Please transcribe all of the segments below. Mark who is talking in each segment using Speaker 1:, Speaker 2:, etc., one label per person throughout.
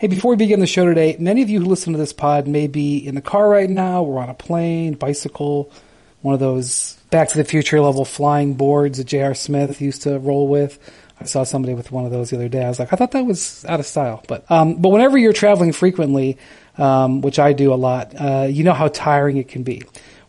Speaker 1: Hey, before we begin the show today, many of you who listen to this pod may be in the car right now, or on a plane, bicycle, one of those Back to the Future level flying boards that J.R. Smith used to roll with. I saw somebody with one of those the other day. I was like, I thought that was out of style. But um, but whenever you're traveling frequently, um, which I do a lot, uh, you know how tiring it can be.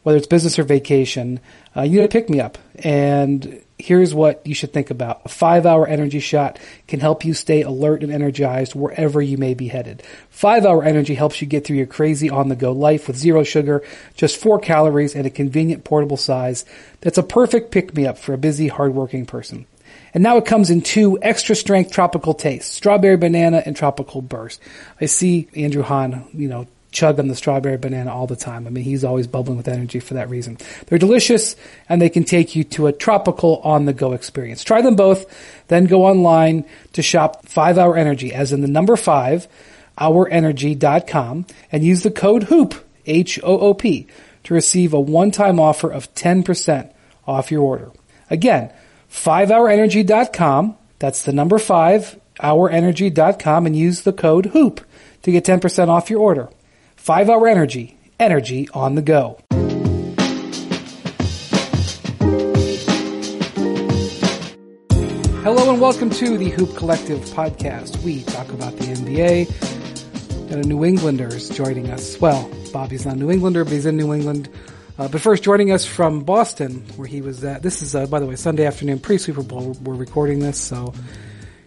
Speaker 1: Whether it's business or vacation, uh, you need to pick me up. And here's what you should think about. A five hour energy shot can help you stay alert and energized wherever you may be headed. Five hour energy helps you get through your crazy on the go life with zero sugar, just four calories, and a convenient portable size that's a perfect pick me up for a busy, hardworking person. And now it comes in two extra strength tropical tastes, strawberry banana and tropical burst. I see Andrew Hahn, you know, chug on the strawberry banana all the time. I mean, he's always bubbling with energy for that reason. They're delicious and they can take you to a tropical on the go experience. Try them both, then go online to shop 5 Hour Energy as in the number 5 hourenergy.com and use the code HOOP, H-O-O-P, to receive a one-time offer of 10% off your order. Again, 5hourenergy.com, that's the number 5 hourenergy.com and use the code HOOP to get 10% off your order. 5 Hour Energy, energy on the go. Hello and welcome to the Hoop Collective podcast. We talk about the NBA. And a New Englander's joining us. Well, Bobby's not a New Englander, but he's in New England. Uh, but first, joining us from Boston, where he was at. This is, uh, by the way, Sunday afternoon, pre Super Bowl. We're recording this, so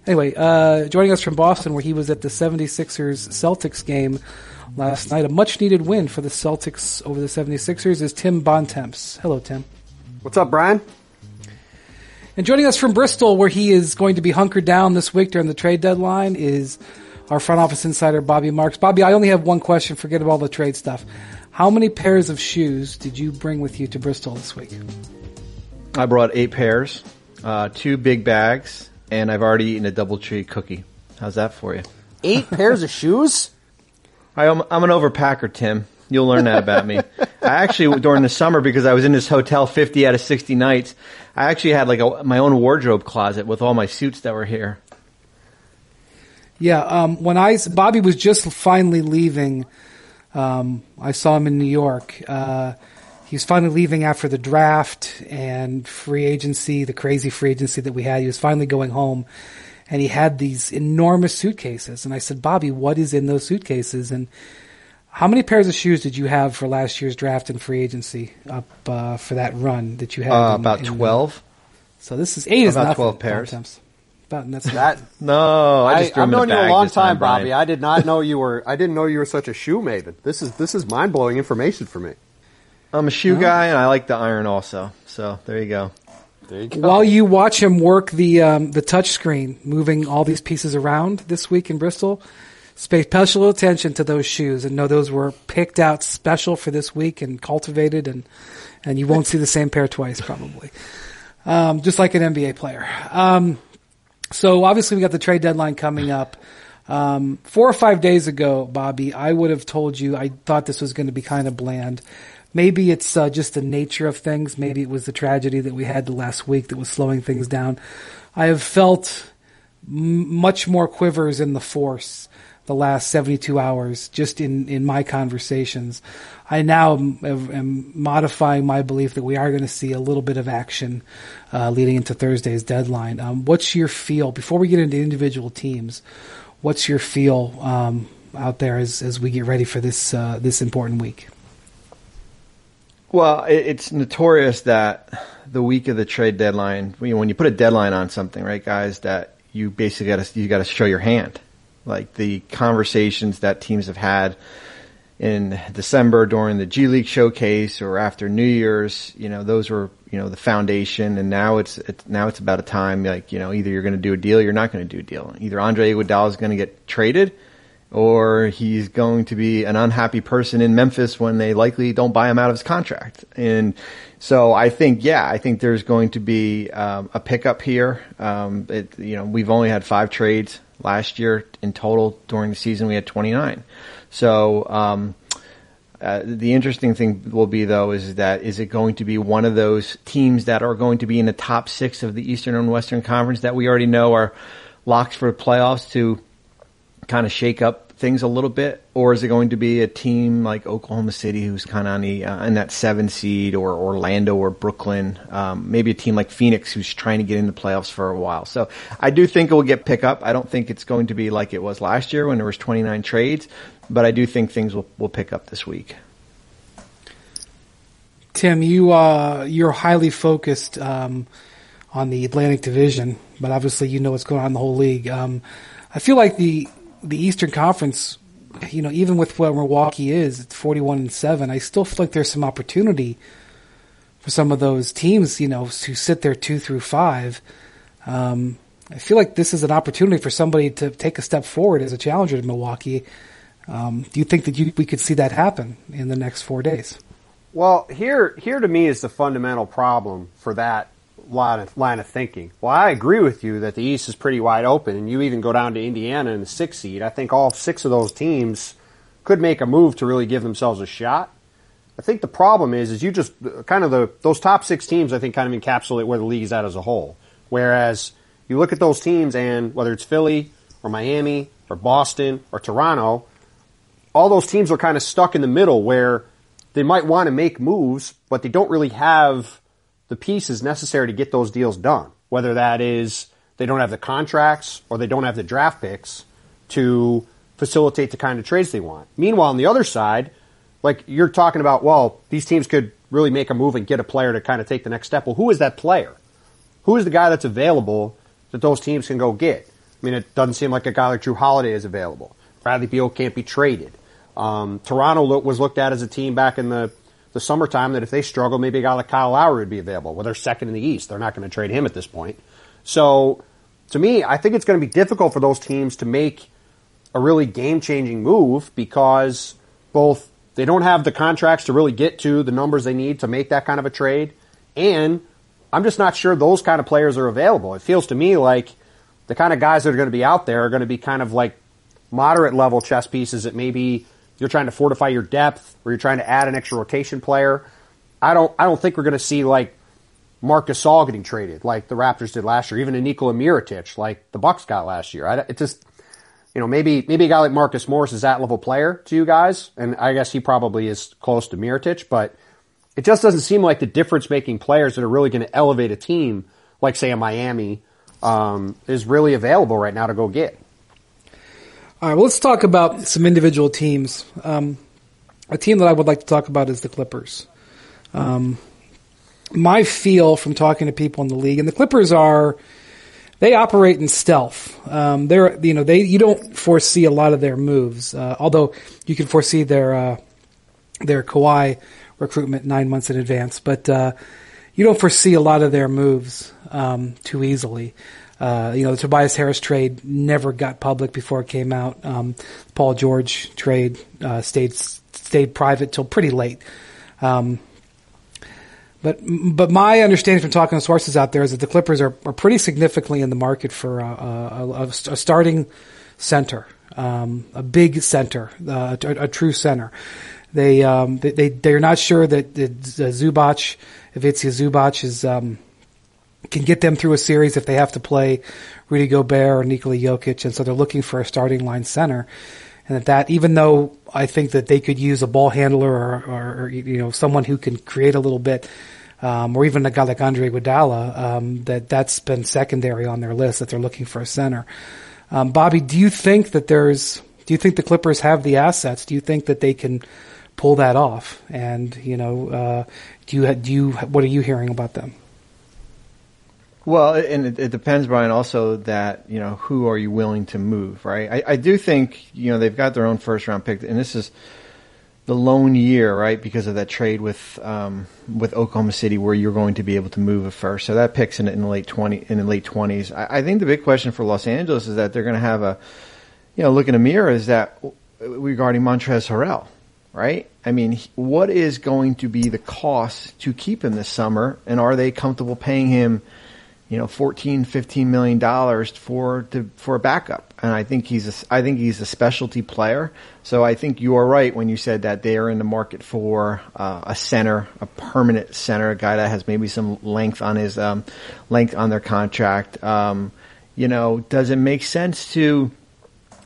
Speaker 1: anyway, uh, joining us from Boston, where he was at the 76ers Celtics game last night. A much needed win for the Celtics over the 76ers is Tim Bontemps. Hello, Tim.
Speaker 2: What's up, Brian?
Speaker 1: And joining us from Bristol, where he is going to be hunkered down this week during the trade deadline, is our front office insider, Bobby Marks. Bobby, I only have one question. Forget about all the trade stuff. How many pairs of shoes did you bring with you to Bristol this week?
Speaker 3: I brought eight pairs, uh, two big bags, and I've already eaten a double tree cookie. How's that for you?
Speaker 2: Eight pairs of shoes?
Speaker 3: I, am I'm an overpacker, Tim. You'll learn that about me. I actually, during the summer, because I was in this hotel 50 out of 60 nights, I actually had like a, my own wardrobe closet with all my suits that were here.
Speaker 1: Yeah, um, when I Bobby was just finally leaving, um, I saw him in New York. Uh, he was finally leaving after the draft and free agency, the crazy free agency that we had. He was finally going home, and he had these enormous suitcases. And I said, Bobby, what is in those suitcases? And how many pairs of shoes did you have for last year's draft and free agency up uh, for that run that you had?
Speaker 3: Uh,
Speaker 1: in,
Speaker 3: about
Speaker 1: in,
Speaker 3: twelve.
Speaker 1: So this is eight is
Speaker 3: About
Speaker 1: nothing,
Speaker 3: 12 pairs.
Speaker 1: Bontemps. About that's
Speaker 2: That
Speaker 3: No, I
Speaker 2: I,
Speaker 3: just threw
Speaker 2: I've known you a long
Speaker 3: time,
Speaker 2: time, Bobby. I did not know you were. I didn't know you were such a shoe maven. This is this is mind blowing information for me.
Speaker 3: I'm a shoe guy, and I like the iron also. So there you go.
Speaker 2: You.
Speaker 1: While you watch him work the um, the touch screen, moving all these pieces around this week in Bristol, pay special attention to those shoes and know those were picked out special for this week and cultivated, and and you won't see the same pair twice probably, um, just like an NBA player. Um, so obviously we got the trade deadline coming up. Um, four or five days ago, Bobby, I would have told you I thought this was going to be kind of bland. Maybe it's uh, just the nature of things. Maybe it was the tragedy that we had the last week that was slowing things down. I have felt m- much more quivers in the force the last 72 hours just in, in my conversations. I now am, am modifying my belief that we are going to see a little bit of action uh, leading into Thursday's deadline. Um, what's your feel, before we get into individual teams, what's your feel um, out there as, as we get ready for this, uh, this important week?
Speaker 3: Well, it's notorious that the week of the trade deadline, when you, put a deadline on something, right, guys, that you basically got to you got to show your hand. Like the conversations that teams have had in December during the G League showcase or after New Year's, you know, those were you know the foundation, and now it's, it's now it's about a time like you know either you're going to do a deal, or you're not going to do a deal. Either Andre Iguodala is going to get traded, or he's going to be an unhappy person in Memphis when they likely don't buy him out of his contract. And so I think, yeah, I think there's going to be um, a pickup here. Um, it, you know, we've only had five trades last year in total during the season. We had 29. So um, uh, the interesting thing will be though is that is it going to be one of those teams that are going to be in the top six of the Eastern and Western Conference that we already know are locks for playoffs to kind of shake up things a little bit, or is it going to be a team like Oklahoma City who's kind of on the uh, in that seven seed, or Orlando or Brooklyn, um, maybe a team like Phoenix who's trying to get in the playoffs for a while? So I do think it will get pick up. I don't think it's going to be like it was last year when there was 29 trades, but I do think things will will pick up this week.
Speaker 1: Tim, you uh, you're highly focused um, on the Atlantic Division, but obviously you know what's going on in the whole league. Um, I feel like the the Eastern Conference, you know, even with where Milwaukee is, it's 41 and 7, I still feel like there's some opportunity for some of those teams, you know, who sit there 2 through 5. Um, I feel like this is an opportunity for somebody to take a step forward as a challenger to Milwaukee. Um, do you think that you, we could see that happen in the next four days?
Speaker 2: Well, here, here to me is the fundamental problem for that line of, line of thinking. Well, I agree with you that the East is pretty wide open, and you even go down to Indiana in the sixth seed. I think all six of those teams could make a move to really give themselves a shot. I think the problem is, is you just kind of the those top six teams. I think kind of encapsulate where the league is at as a whole. Whereas you look at those teams, and whether it's Philly or Miami or Boston or Toronto, all those teams are kind of stuck in the middle where they might want to make moves, but they don't really have the pieces necessary to get those deals done. Whether that is they don't have the contracts or they don't have the draft picks to facilitate the kind of trades they want. Meanwhile, on the other side, like you're talking about, well, these teams could really make a move and get a player to kind of take the next step. Well, who is that player? Who is the guy that's available that those teams can go get? I mean, it doesn't seem like a guy like Jrue Holiday is available. Bradley Beal can't be traded. Um, Toronto was looked at as a team back in the the summertime that if they struggle, maybe a guy like Kyle Lowry would be available. Well, they're second in the East. They're not going to trade him at this point. So, to me, I think it's going to be difficult for those teams to make a really game changing move because both they don't have the contracts to really get to the numbers they need to make that kind of a trade, and I'm just not sure those kind of players are available. It feels to me like the kind of guys that are going to be out there are going to be kind of like moderate level chess pieces that maybe you're trying to fortify your depth or you're trying to add an extra rotation player. I don't I don't think we're going to see like Marcus Gasol getting traded like the Raptors did last year, even a Nikola Mirotic like the Bucks got last year. I, it just you know maybe maybe a guy like Marcus Morris is that level player to you guys, and I guess he probably is close to Mirotic, but it just doesn't seem like the difference making players that are really going to elevate a team like say a Miami um, is really available right now to go get.
Speaker 1: All right, well, let's talk about some individual teams. Um, a team that I would like to talk about is the Clippers. Um, my feel from talking to people in the league, and the Clippers are they operate in stealth. Um, they're you know they you don't foresee a lot of their moves, uh, although you can foresee their uh, their Kawhi recruitment nine months in advance, but uh, you don't foresee a lot of their moves um, too easily. Uh, you know, the Tobias Harris trade never got public before it came out. Um, Paul George trade uh, stayed stayed private till pretty late. Um, but but my understanding from talking to sources out there is that the Clippers are, are pretty significantly in the market for a, a, a, a starting center, um, a big center, uh, a, true center. They um, they they are not sure that, that Zubac, Ivica Zubac is um, can get them through a series if they have to play Rudy Gobert or Nikola Jokic, and so they're looking for a starting line center. And that, that even though I think that they could use a ball handler or, or, or you know someone who can create a little bit, um, or even a guy like Andre Iguodala, um, that that's been secondary on their list that they're looking for a center. Um, Bobby, do you think that there's? Do you think the Clippers have the assets? Do you think that they can pull that off? And you know, uh, do you do you what are you hearing about them?
Speaker 3: Well, and it, it, depends, Brian. Also, that you know, who are you willing to move, right? I, I do think you know they've got their own first round pick, and this is the lone year, right? Because of that trade with um, with Oklahoma City, where you're going to be able to move a first. So that picks in, in the late twenty in the late twenties. I, I, think the big question for Los Angeles is that they're going to have a, you know, look in a mirror is that regarding Montrezl Harrell, right? I mean, what is going to be the cost to keep him this summer, and are they comfortable paying him? You know, 14, 15 million dollars for to, for a backup. And I think he's a, I think he's a specialty player. So I think you are right when you said that they are in the market for uh, a center, a permanent center, a guy that has maybe some length on his um, length on their contract. Um, you know, does it make sense to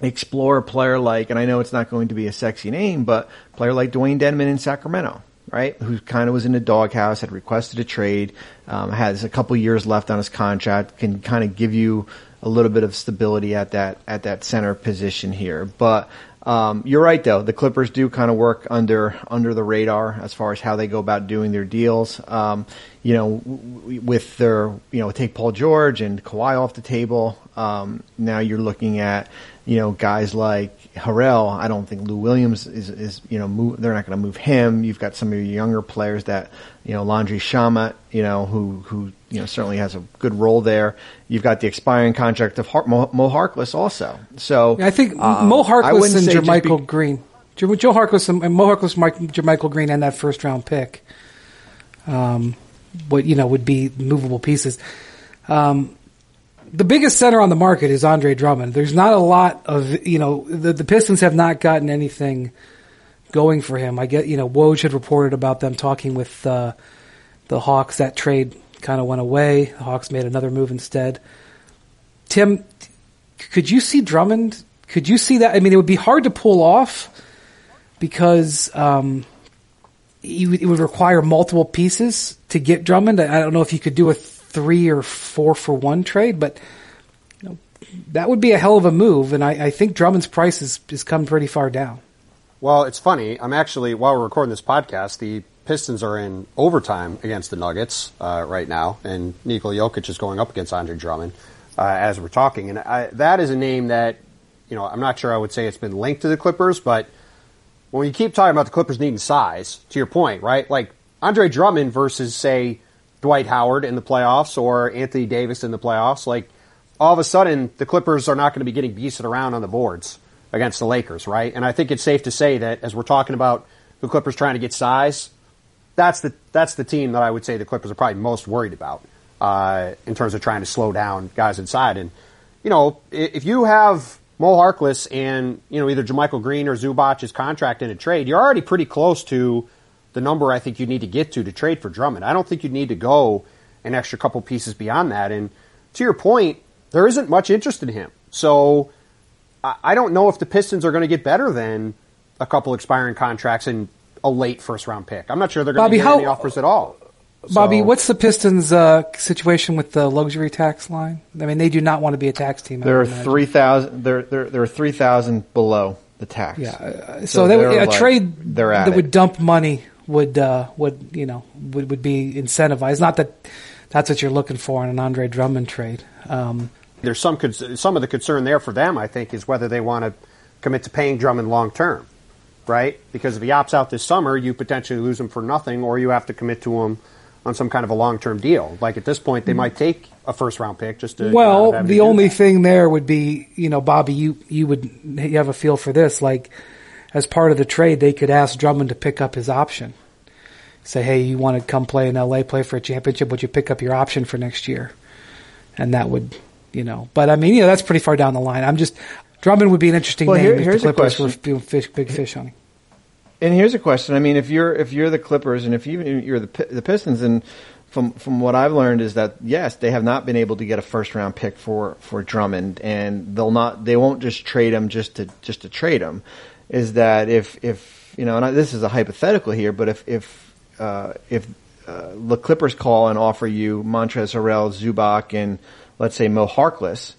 Speaker 3: explore a player like, and I know it's not going to be a sexy name, but player like Dewayne Dedmon in Sacramento, right? Who kind of was in the doghouse, had requested a trade, um, has a couple years left on his contract, can kind of give you a little bit of stability at that at that center position here. But um, you're right, though. The Clippers do kind of work under under the radar as far as how they go about doing their deals. Um, you know, w- with their you know take Paul George and Kawhi off the table. Um, now you're looking at you know guys like Harrell. I don't think Lou Williams is is you know move, they're not going to move him. You've got some of your younger players that you know Landry Shamet, you know who who you know certainly has a good role there. You've got the expiring contract of Har- Mo, Mo Harkless also. So
Speaker 1: I think
Speaker 3: um,
Speaker 1: Mo Harkless and JaMychal
Speaker 3: be-
Speaker 1: Green, Joe Joe Harkless and, and Mo Harkless, Mike, JaMychal Green, and that first round pick, um, what you know would be movable pieces. Um, the biggest center on the market is Andre Drummond. There's not a lot of you know the, the Pistons have not gotten anything going for him. I get you know Woj had reported about them talking with uh, the Hawks. That trade kind of went away. The Hawks made another move instead. Tim, could you see Drummond? Could you see that? I mean, it would be hard to pull off because um, it would require multiple pieces to get Drummond. I don't know if you could do a three or four for one trade, but you know, that would be a hell of a move. And I, I think Drummond's price has, has come pretty far down.
Speaker 2: Well, it's funny. I'm actually while we're recording this podcast, the Pistons are in overtime against the Nuggets uh, right now, and Nikola Jokic is going up against Andre Drummond uh, as we're talking. And I, that is a name that, you know, I'm not sure I would say it's been linked to the Clippers, but when you keep talking about the Clippers needing size, to your point, right? Like Andre Drummond versus, say, Dwight Howard in the playoffs or Anthony Davis in the playoffs, like all of a sudden the Clippers are not going to be getting beasted around on the boards against the Lakers, right? And I think it's safe to say that as we're talking about the Clippers trying to get size, that's the that's the team that I would say the Clippers are probably most worried about uh, in terms of trying to slow down guys inside. And you know, if you have Mo Harkless and you know either JaMychal Green or Zubac's contract in a trade, you're already pretty close to the number I think you need to get to to trade for Drummond. I don't think you need to go an extra couple pieces beyond that. And to your point, there isn't much interest in him. So I don't know if the Pistons are going to get better than a couple expiring contracts and a late first round pick. I'm not sure they're going
Speaker 1: Bobby,
Speaker 2: to get
Speaker 1: how-
Speaker 2: any offers at all.
Speaker 1: Bobby,
Speaker 2: So-
Speaker 1: what's the Pistons' uh, situation with the luxury tax line? I mean, they do not want to be a tax team. I
Speaker 3: There are
Speaker 1: imagine.
Speaker 3: three thousand. There, there, there are three thousand below the tax.
Speaker 1: Yeah. uh, So,
Speaker 3: So
Speaker 1: that would,
Speaker 3: they're
Speaker 1: a
Speaker 3: like-
Speaker 1: trade that
Speaker 3: it.
Speaker 1: would dump money would uh, would you know would would be incentivized. Not that that's what you're looking for in an Andre Drummond trade. Um,
Speaker 2: there's some some of the concern there for them. I think is whether they want to commit to paying Drummond long term, right? Because if he opts out this summer, you potentially lose him for nothing, or you have to commit to him on some kind of a long term deal. Like at this point, they might take a first round pick just to.
Speaker 1: well, the only
Speaker 2: that.
Speaker 1: thing there would be you know Bobby, you you would you have a feel for this like as part of the trade, they could ask Drummond to pick up his option. Say, hey, you want to come play in LA, play for a championship, would you pick up your option for next year? And that would, you know, but I mean, you know, that's pretty far down the line. I'm just, Drummond would be an interesting
Speaker 3: Well,
Speaker 1: name
Speaker 3: here-
Speaker 1: if
Speaker 3: here's
Speaker 1: the
Speaker 3: a
Speaker 1: Clippers were fish, big fish hunting.
Speaker 3: And here's a question. I mean, if you're if you're the Clippers and if you you're the the Pistons, and from from what I've learned is that yes, they have not been able to get a first round pick for for Drummond, and they'll not they won't just trade him just to just to trade him. Is that if if you know, and I, this is a hypothetical here, but if if uh, if uh, the Clippers call and offer you Montrezl Harrell, Zubac, and let's say Mo Harkless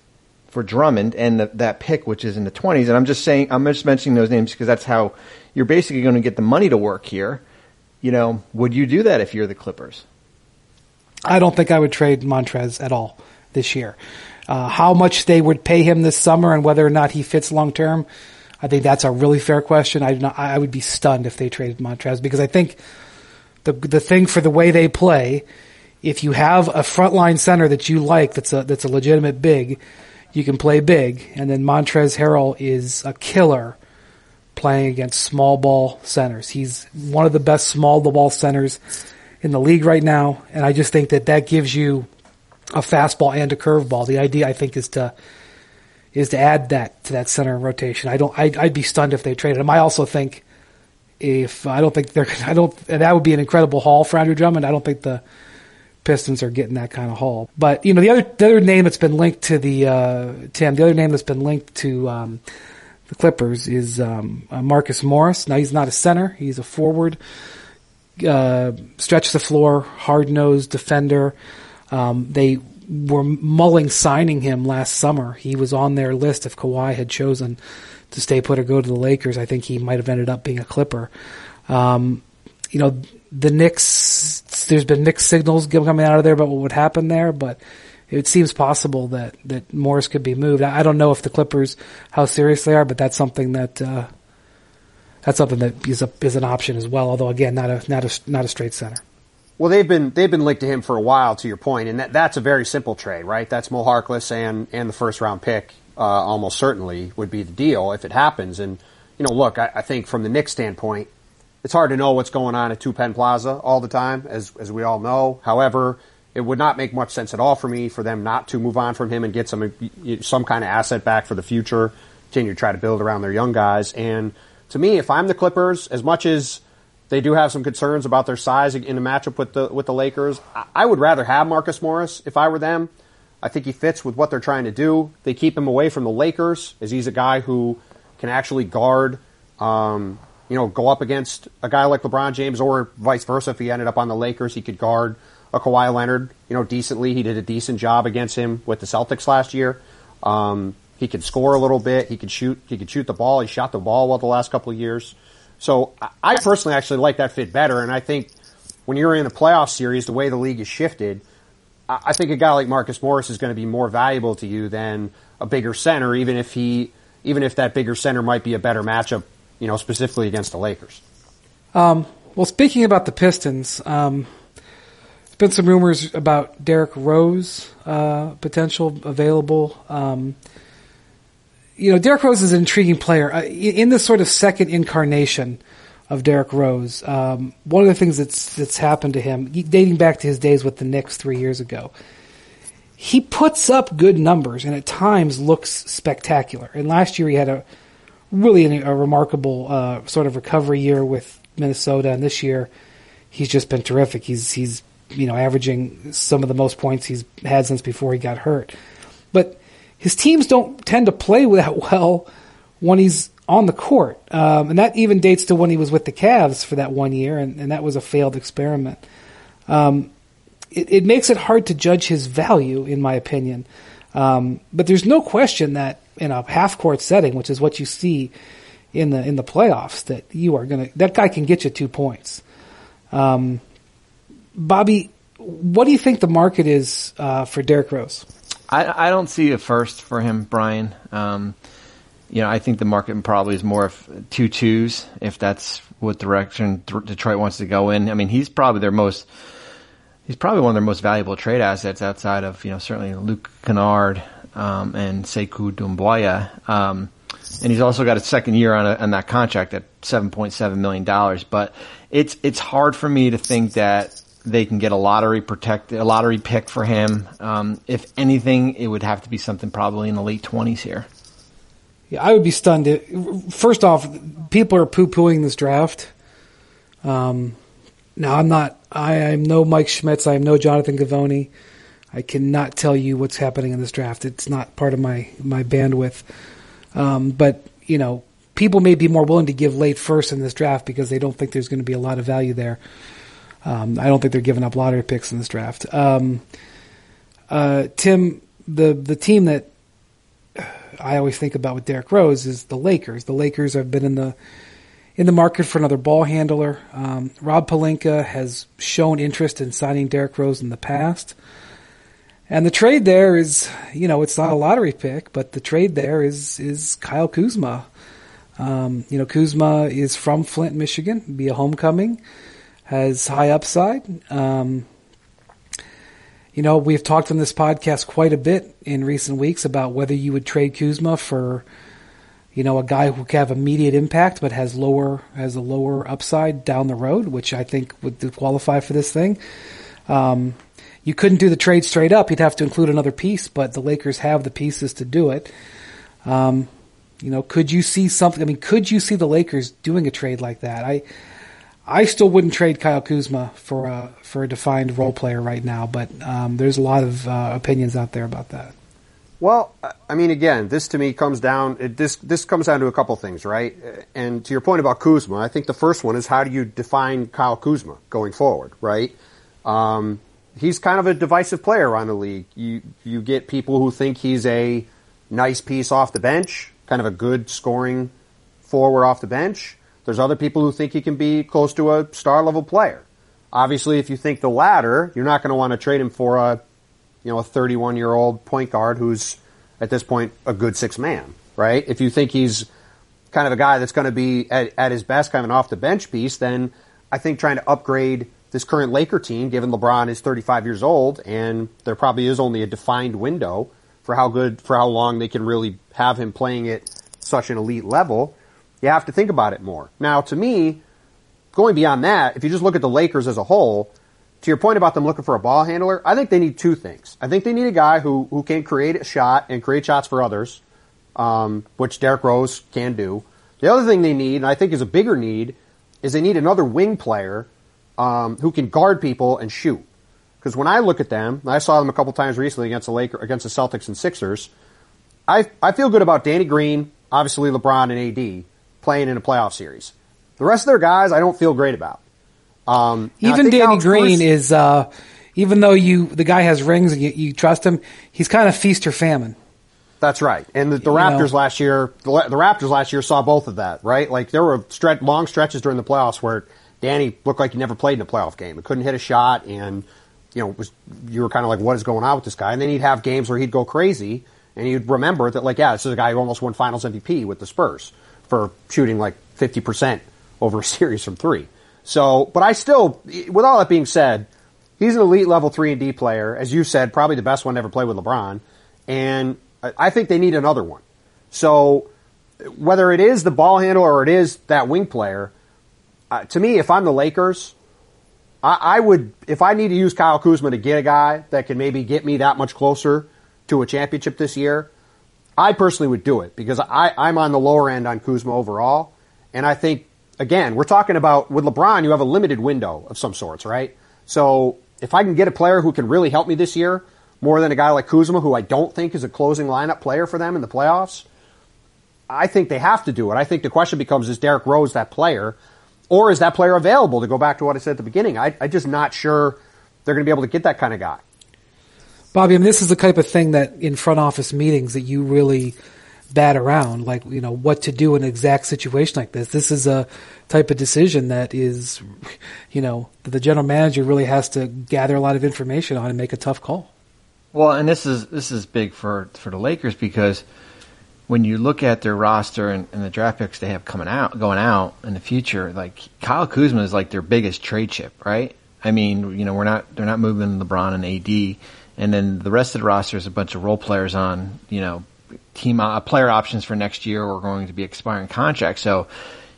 Speaker 3: for Drummond and the, that pick, which is in the twenties. And I'm just saying, I'm just mentioning those names because that's how you're basically going to get the money to work here. You know, would you do that if you're the Clippers?
Speaker 1: I don't think I would trade Montrez at all this year. Uh, how much they would pay him this summer and whether or not he fits long term, I think that's a really fair question. I not, I would be stunned if they traded Montrez because I think the the thing for the way they play, if you have a frontline center that you like, that's a that's a legitimate big, you can play big, and then Montrez Harrell is a killer playing against small ball centers. He's one of the best small ball centers in the league right now, and I just think that that gives you a fastball and a curveball. The idea, I think, is to is to add that to that center rotation. I don't. I'd, I'd be stunned if they traded him. I also think if I don't think they're. I don't. That would be an incredible haul for Andrew Drummond. I don't think the Pistons are getting that kind of haul. But you know, the other the other name that's been linked to the uh, Tim, the other name that's been linked to um, the Clippers is um, uh, Marcus Morris. Now he's not a center; he's a forward. Uh, stretch the floor, hard nosed defender. Um, they were mulling signing him last summer. He was on their list if Kawhi had chosen to stay put or go to the Lakers. I think he might have ended up being a Clipper. Um, you know, the Knicks, there's been mixed signals coming out of there about what would happen there, but it seems possible that, that Morris could be moved. I don't know if the Clippers, how serious they are, but that's something that, uh, that's something that is a, is an option as well. Although again, not a, not a, not a straight center.
Speaker 2: Well, they've been they've been linked to him for a while. To your point, and that, that's a very simple trade, right? That's Mo Harkless and and the first round pick, uh, almost certainly would be the deal if it happens. And you know, look, I, I think from the Knicks standpoint, it's hard to know what's going on at Two Penn Plaza all the time, as as we all know. However, it would not make much sense at all for me for them not to move on from him and get some some kind of asset back for the future. Continue to try to build around their young guys. And to me, if I'm the Clippers, as much as they do have some concerns about their size in a matchup with the with the Lakers. I would rather have Marcus Morris if I were them. I think he fits with what they're trying to do. They keep him away from the Lakers, as he's a guy who can actually guard, um, you know, go up against a guy like LeBron James, or vice versa. If he ended up on the Lakers, he could guard a Kawhi Leonard, you know, decently. He did a decent job against him with the Celtics last year. Um, he could score a little bit. He can shoot. He can shoot the ball. He shot the ball well the last couple of years. So I personally actually like that fit better, and I think when you're in a playoff series, the way the league is shifted, I think a guy like Marcus Morris is going to be more valuable to you than a bigger center, even if he, even if that bigger center might be a better matchup, you know, specifically against the Lakers.
Speaker 1: Um, well, speaking about the Pistons, um, there's been some rumors about Derrick Rose uh, potential available. Um, you know, Derrick Rose is an intriguing player. Uh, in this sort of second incarnation of Derrick Rose, um, one of the things that's that's happened to him, dating back to his days with the Knicks three years ago, he puts up good numbers and at times looks spectacular. And last year he had a really a, a remarkable uh, sort of recovery year with Minnesota, and this year he's just been terrific. He's he's you know averaging some of the most points he's had since before he got hurt, but his teams don't tend to play that well when he's on the court. Um, and that even dates to when he was with the Cavs for that one year, and, and that was a failed experiment. Um, it, it, makes it hard to judge his value, in my opinion. Um, but there's no question that in a half court setting, which is what you see in the in the playoffs, that you are gonna that guy can get you two points. Um, Bobby, what do you think the market is uh, for Derrick Rose?
Speaker 3: I, I don't see a first for him, Brian. Um, you know, I think the market probably is more of two twos if that's what direction Detroit wants to go in. I mean, he's probably their most, he's probably one of their most valuable trade assets outside of, you know, certainly Luke Kennard, um, and Sekou Doumbouya. Um, and he's also got a second year on, a, on that contract at $7.7 million. But it's, it's hard for me to think that they can get a lottery protect a lottery pick for him. Um, if anything, it would have to be something probably in the late twenties here.
Speaker 1: Yeah, I would be stunned. First off, people are poo pooing this draft. Um, now I'm not. I am no Mike Schmitz. I am no Jonathan Givony. I cannot tell you what's happening in this draft. It's not part of my my bandwidth. Um, but you know, people may be more willing to give late first in this draft because they don't think there's going to be a lot of value there. Um, I don't think they're giving up lottery picks in this draft. Um, uh, Tim, the the team that I always think about with Derrick Rose is the Lakers. The Lakers have been in the in the market for another ball handler. Um, Rob Pelinka has shown interest in signing Derrick Rose in the past. And the trade there is, you know, it's not a lottery pick, but the trade there is is Kyle Kuzma. Um, you know, Kuzma is from Flint, Michigan, be a homecoming has high upside. Um, you know, we've talked on this podcast quite a bit in recent weeks about whether you would trade Kuzma for, you know, a guy who can have immediate impact but has lower has a lower upside down the road, which I think would qualify for this thing. Um, you couldn't do the trade straight up; you'd have to include another piece, but the Lakers have the pieces to do it. Um, you know, could you see something? I mean, could you see the Lakers doing a trade like that? I I still wouldn't trade Kyle Kuzma for a for a defined role player right now, but um, there's a lot of uh, opinions out there about that.
Speaker 2: Well, I mean, again, this to me comes down. It, this this comes down to a couple things, right? And to your point about Kuzma, I think the first one is how do you define Kyle Kuzma going forward, right? Um, he's kind of a divisive player around the league. You you get people who think he's a nice piece off the bench, kind of a good scoring forward off the bench. There's other people who think he can be close to a star level player. Obviously, if you think the latter, you're not going to want to trade him for a you know, a 31 year old point guard who's at this point a good six man, right? If you think he's kind of a guy that's going to be at, at his best, kind of an off the bench piece, then I think trying to upgrade this current Laker team, given LeBron is 35 years old and there probably is only a defined window for how good, for how long they can really have him playing at such an elite level, you have to think about it more. Now, to me, going beyond that, if you just look at the Lakers as a whole, to your point about them looking for a ball handler, I think they need two things. I think they need a guy who, who can create a shot and create shots for others, um, which Derrick Rose can do. The other thing they need, and I think is a bigger need, is they need another wing player um, who can guard people and shoot. Because when I look at them, I saw them a couple times recently against the Laker, against the Celtics and Sixers. I I feel good about Danny Green, obviously LeBron and AD playing in a playoff series. The rest of their guys, I don't feel great about.
Speaker 1: Um, even Danny Alex Green is, uh, even though you the guy has rings and you, you, trust him, he's kind of feast or famine.
Speaker 2: That's right. And the, the Raptors know. last year, the, the, Raptors last year saw both of that, right? Like there were stretch, long stretches during the playoffs where Danny looked like he never played in a playoff game. He couldn't hit a shot, and you know, was you were kind of like, what is going on with this guy? And then he'd have games where he'd go crazy, and you'd remember that, like, yeah, this is a guy who almost won Finals MVP with the Spurs for shooting like fifty percent over a series from three. So, but I still, with all that being said, he's an elite level three and D player, as you said, probably the best one to ever play with LeBron, and I think they need another one. So, whether it is the ball handler or it is that wing player, uh, to me, if I'm the Lakers, I, I, would, if I need to use Kyle Kuzma to get a guy that can maybe get me that much closer to a championship this year, I personally would do it because I, I'm on the lower end on Kuzma overall, and I think again, we're talking about with LeBron, you have a limited window of some sorts, right? So if I can get a player who can really help me this year, more than a guy like Kuzma, who I don't think is a closing lineup player for them in the playoffs, I think they have to do it. I think the question becomes, is Derrick Rose that player? Or is that player available to go back to what I said at the beginning? I, I'm just not sure they're going to be able to get that kind of guy.
Speaker 1: Bobby, I mean, this is the type of thing that in front office meetings that you really – bat around, like you know what to do in an exact situation like this. This is a type of decision that is, you know, that the general manager really has to gather a lot of information on and make a tough call.
Speaker 3: Well, and this is this is big for for the Lakers because when you look at their roster and, and, the draft picks they have coming out, going out in the future, like Kyle Kuzma is like their biggest trade chip, right? I mean, you know, we're not they're not moving LeBron and AD, and then the rest of the roster is a bunch of role players on, you know, team uh, player options for next year or going to be expiring contracts. So,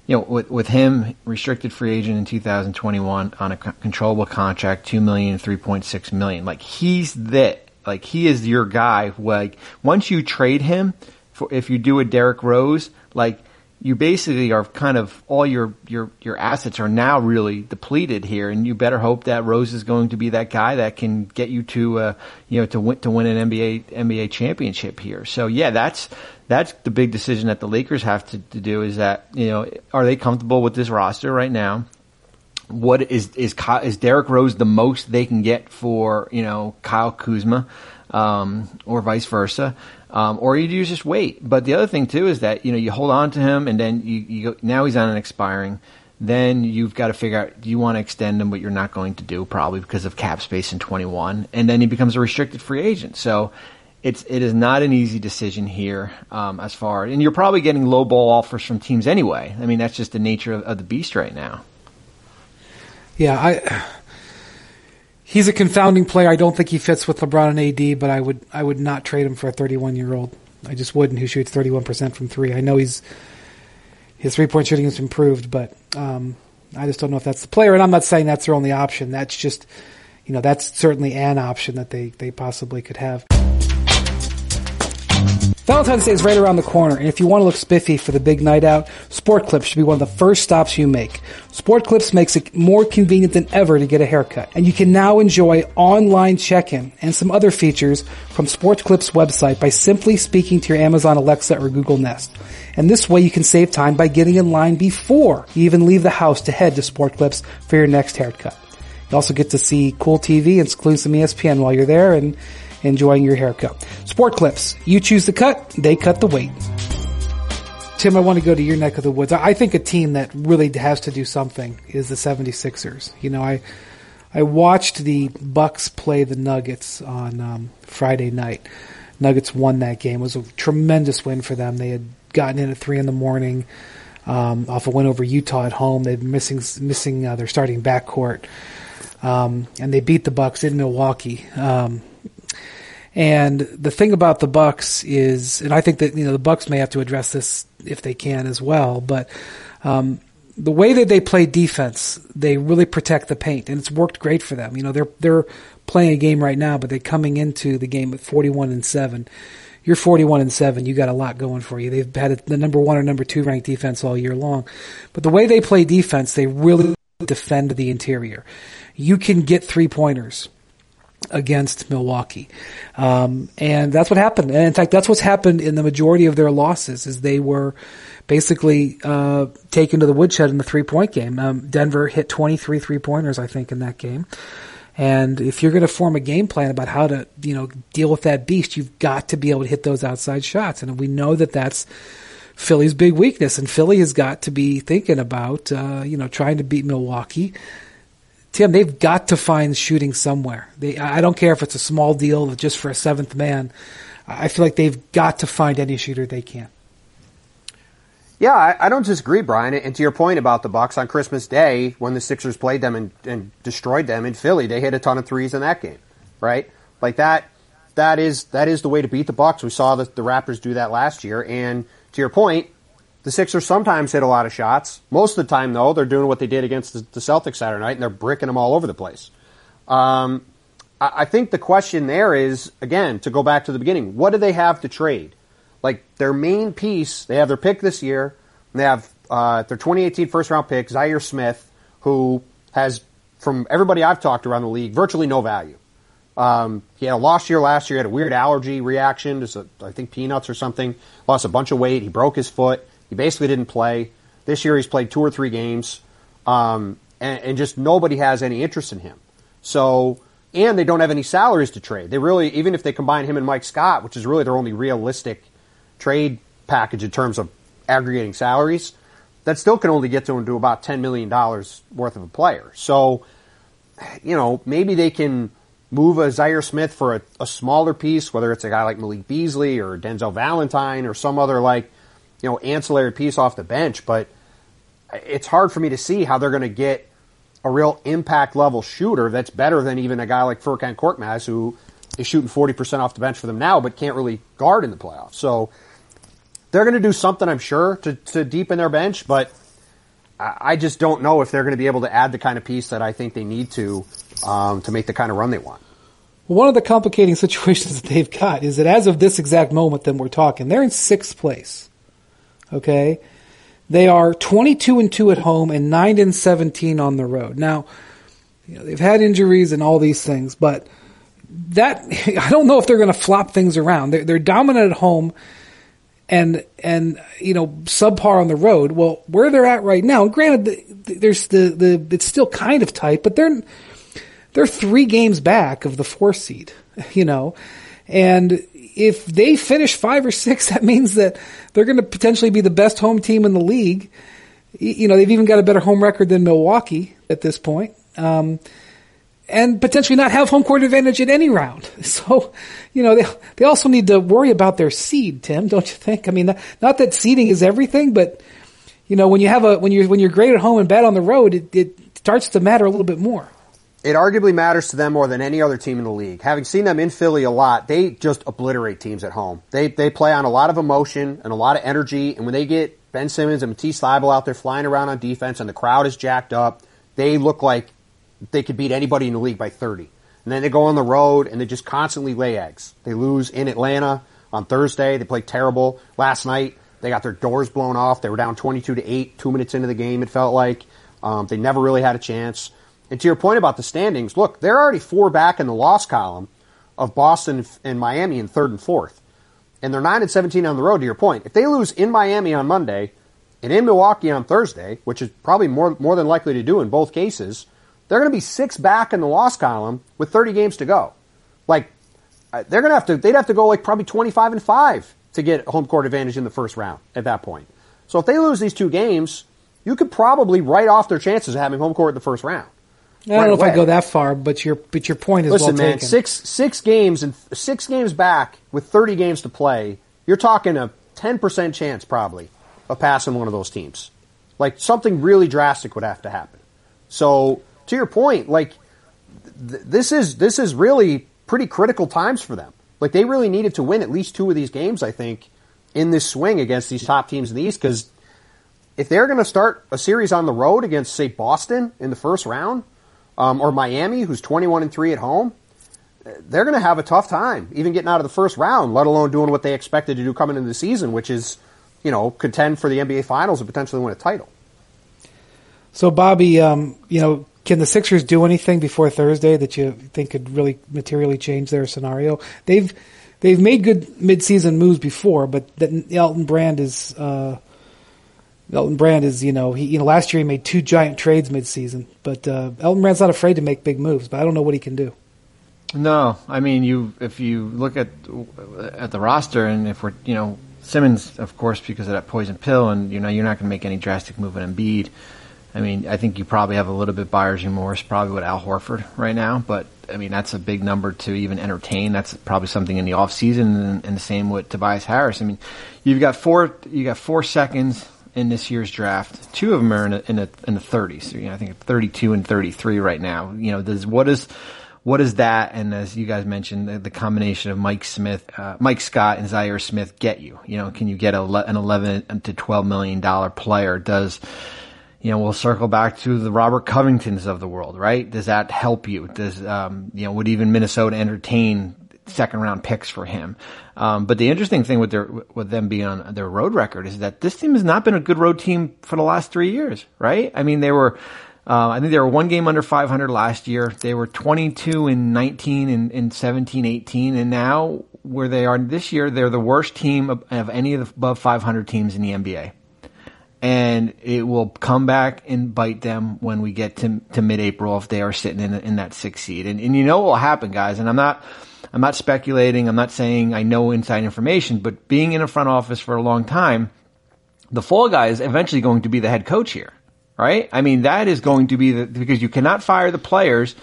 Speaker 3: you know, with, with him restricted free agent in 2021 on a controllable contract, two million, three point six million. Like he's that. Like he is your guy. Like once you trade him, for if you do a Derrick Rose, like you basically are kind of all your your your assets are now really depleted here, and you better hope that Rose is going to be that guy that can get you to uh, you know to win to win an NBA NBA championship here. So yeah, that's that's the big decision that the Lakers have to, to do is that you know are they comfortable with this roster right now? What is is is Derrick Rose the most they can get for you know Kyle Kuzma, um, or vice versa? Um, or you just wait. But the other thing too is that you know you hold on to him, and then you, you go, now he's on an expiring. Then you've got to figure out do you want to extend him, but you're not going to do probably because of cap space in 21, and then he becomes a restricted free agent. So it's it is not an easy decision here um, as far, and you're probably getting low ball offers from teams anyway. I mean that's just the nature of, of the beast right now.
Speaker 1: Yeah, I he's a confounding player. I don't think he fits with LeBron and AD, but I would I would not trade him for a 31 year old. I just wouldn't. Who shoots 31 percent from three? I know he's his three point shooting has improved, but um, I just don't know if that's the player. And I'm not saying that's their only option. That's just you know that's certainly an option that they they possibly could have. Valentine's Day is right around the corner, and if you want to look spiffy for the big night out, Sport Clips should be one of the first stops you make. Sport Clips makes it more convenient than ever to get a haircut, and you can now enjoy online check-in and some other features from Sport Clips website by simply speaking to your Amazon Alexa or Google Nest. And this way you can save time by getting in line before you even leave the house to head to Sport Clips for your next haircut. You also get to see cool TV and exclusive ESPN while you're there and enjoying your haircut. Sport Clips. You choose the cut, they cut the wait. Tim, I want to go to your neck of the woods. I think a team that really has to do something is the 76ers. You know, I I watched the Bucks play the Nuggets on um, Friday night. Nuggets won that game. It was a tremendous win for them. They had gotten in at three in the morning um, off a win over Utah at home. They'd missing missing uh, their starting backcourt, um, and they beat the Bucks in Milwaukee. Um, and the thing about the Bucks is, and I think that you know the Bucks may have to address this if they can as well, but um, the way that they play defense, they really protect the paint, and it's worked great for them. You know, they're they're playing a game right now, but they're coming into the game at forty one and seven. You're forty one and seven. You got a lot going for you. They've had the number one or number two ranked defense all year long, but the way they play defense, they really defend the interior. You can get three pointers against Milwaukee. Um, and that's what happened. And in fact, that's what's happened in the majority of their losses is they were basically uh, taken to the woodshed in the three point game. Um, Denver hit 23 three pointers, I think, in that game. And if you're going to form a game plan about how to, you know, deal with that beast, you've got to be able to hit those outside shots. And we know that that's Philly's big weakness. And Philly has got to be thinking about, uh, you know, trying to beat Milwaukee Tim, they've got to find shooting somewhere. They, I don't care if it's a small deal just for a seventh man. I feel like they've got to find any shooter they can.
Speaker 2: Yeah, I, I, don't disagree, Brian. And to your point about the Bucks on Christmas Day, when the Sixers played them and, and destroyed them in Philly, they hit a ton of threes in that game, right? Like that. That is that is the way to beat the Bucks. We saw the, the Raptors do that last year. And to your point, the Sixers sometimes hit a lot of shots. Most of the time, though, they're doing what they did against the, Celtics Saturday night, and they're bricking them all over the place. Um, I, think the question there is, again, to go back to the beginning, what do they have to trade? Like, their main piece, they have their pick this year, they have uh, their 2018 first round pick, Zhaire Smith, who has, from everybody I've talked around the league, virtually no value. Um, he had a lost year last year, He had a weird allergy reaction to, I think, peanuts or something, lost a bunch of weight, he broke his foot. He basically didn't play. This year he's played two or three games, um, and, and, just nobody has any interest in him. So, and they don't have any salaries to trade. They really, even if they combine him and Mike Scott, which is really their only realistic trade package in terms of aggregating salaries, that still can only get to him to about $10 million worth of a player. So, you know, maybe they can move a Zhaire Smith for a, a smaller piece, whether it's a guy like Malik Beasley or Denzel Valentine or some other like you know, ancillary piece off the bench, but it's hard for me to see how they're going to get a real impact level shooter that's better than even a guy like Furkan Korkmaz who is shooting 40% off the bench for them now, but can't really guard in the playoffs. So they're going to do something, I'm sure, to, to deepen their bench, but I just don't know if they're going to be able to add the kind of piece that I think they need to um, to make the kind of run they want.
Speaker 1: One of the complicating situations that they've got is that as of this exact moment that we're talking, they're in sixth place. Okay. They are 22 and 2 at home and 9 and 17 on the road. Now, you know, they've had injuries and all these things, but that I don't know if they're going to flop things around. They're, they're dominant at home and and you know subpar on the road. Well, where they're at right now, granted, there's the the it's still kind of tight, but they're they're three games back of the four seed, you know, and if they finish five or six, that means that they're going to potentially be the best home team in the league. You know, they've even got a better home record than Milwaukee at this point. Um, and potentially not have home court advantage in any round. So, you know, they, they also need to worry about their seed, Tim, don't you think? I mean, not that seeding is everything, but, you know, when you have a, when you're, when you're great at home and bad on the road, it, it starts to matter a little bit more
Speaker 2: it arguably matters to them more than any other team in the league. Having seen them in Philly a lot, they just obliterate teams at home. They they play on a lot of emotion and a lot of energy, and when they get Ben Simmons and Matisse Thybulle out there flying around on defense and the crowd is jacked up, they look like they could beat anybody in the league by 30. And then they go on the road and they just constantly lay eggs. They lose in Atlanta, on Thursday. They played terrible last night. They got their doors blown off. They were down 22 to 8, two minutes into the game, it felt like. Um, they never really had a chance. And to your point about the standings, look, they're already four back in the loss column of Boston and Miami in third and fourth. And they're 9 and 17 on the road, to your point. If they lose in Miami on Monday and in Milwaukee on Thursday, which is probably more, more than likely to do in both cases, they're going to be six back in the loss column with 30 games to go. Like, uh, they're going to have to, they'd have to go like probably 25 and 5 to get home court advantage in the first round at that point. So if they lose these two games, you could probably write off their chances of having home court in the first round.
Speaker 1: I don't know if. I go that far, but your but your point is
Speaker 2: Listen,
Speaker 1: well
Speaker 2: man,
Speaker 1: taken.
Speaker 2: six six games and six games back with thirty games to play. You're talking a ten percent chance probably of passing one of those teams. Like something really drastic would have to happen. So to your point, like th- this is this is really pretty critical times for them. Like they really needed to win at least two of these games. I think in this swing against these top teams in the East because if they're going to start a series on the road against say Boston in the first round um, or Miami, who's 21 and 3 at home, they're going to have a tough time even getting out of the first round, let alone doing what they expected to do coming into the season, which is, you know, contend for the NBA Finals and potentially win a title.
Speaker 1: So, Bobby, um, you know, can the Sixers do anything before Thursday that you think could really materially change their scenario? They've they've made good midseason moves before, but that Elton Brand is uh, Elton Brand is you know he you know last year he made two giant trades midseason, but uh, Elton Brand's not afraid to make big moves, but I don't know what he can do.
Speaker 3: No, I mean you. If you look at at the roster, and if we're you know Simmons, of course, because of that poison pill, and you know you're not going to make any drastic move in Embiid. I mean, I think you probably have a little bit buyer's remorse, probably with Al Horford right now. But I mean, that's a big number to even entertain. That's probably something in the off season, and, and the same with Tobias Harris. I mean, you've got four, you got four seconds in this year's draft. Two of them are in, a, in, a, in the 30s. You know, I think 32 and 33 right now. You know, does what is what is that? And as you guys mentioned, the, the combination of Mike Smith, uh, Mike Scott, and Zhaire Smith get you. You know, can you get a, an 11 to 12 million dollar player? Does you know, we'll circle back to the Robert Covingtons of the world, right? Does that help you? Does, um, you know, would even Minnesota entertain second round picks for him? Um, but the interesting thing with their, with them being on their road record is that this team has not been a good road team for the last three years, right? I mean, they were, uh, I think they were one game under 500 last year. They were 22 and 19 and, and 17, 18. And now where they are this year, they're the worst team of, of any of the above 500 teams in the NBA and it will come back and bite them when we get to to mid-April if they are sitting in in that six seed. And and you know what will happen, guys. And I'm not I'm not speculating. I'm not saying I know inside information, but being in a front office for a long time, the fall guy is eventually going to be the head coach here, right? I mean that is going to be the because you cannot fire the players,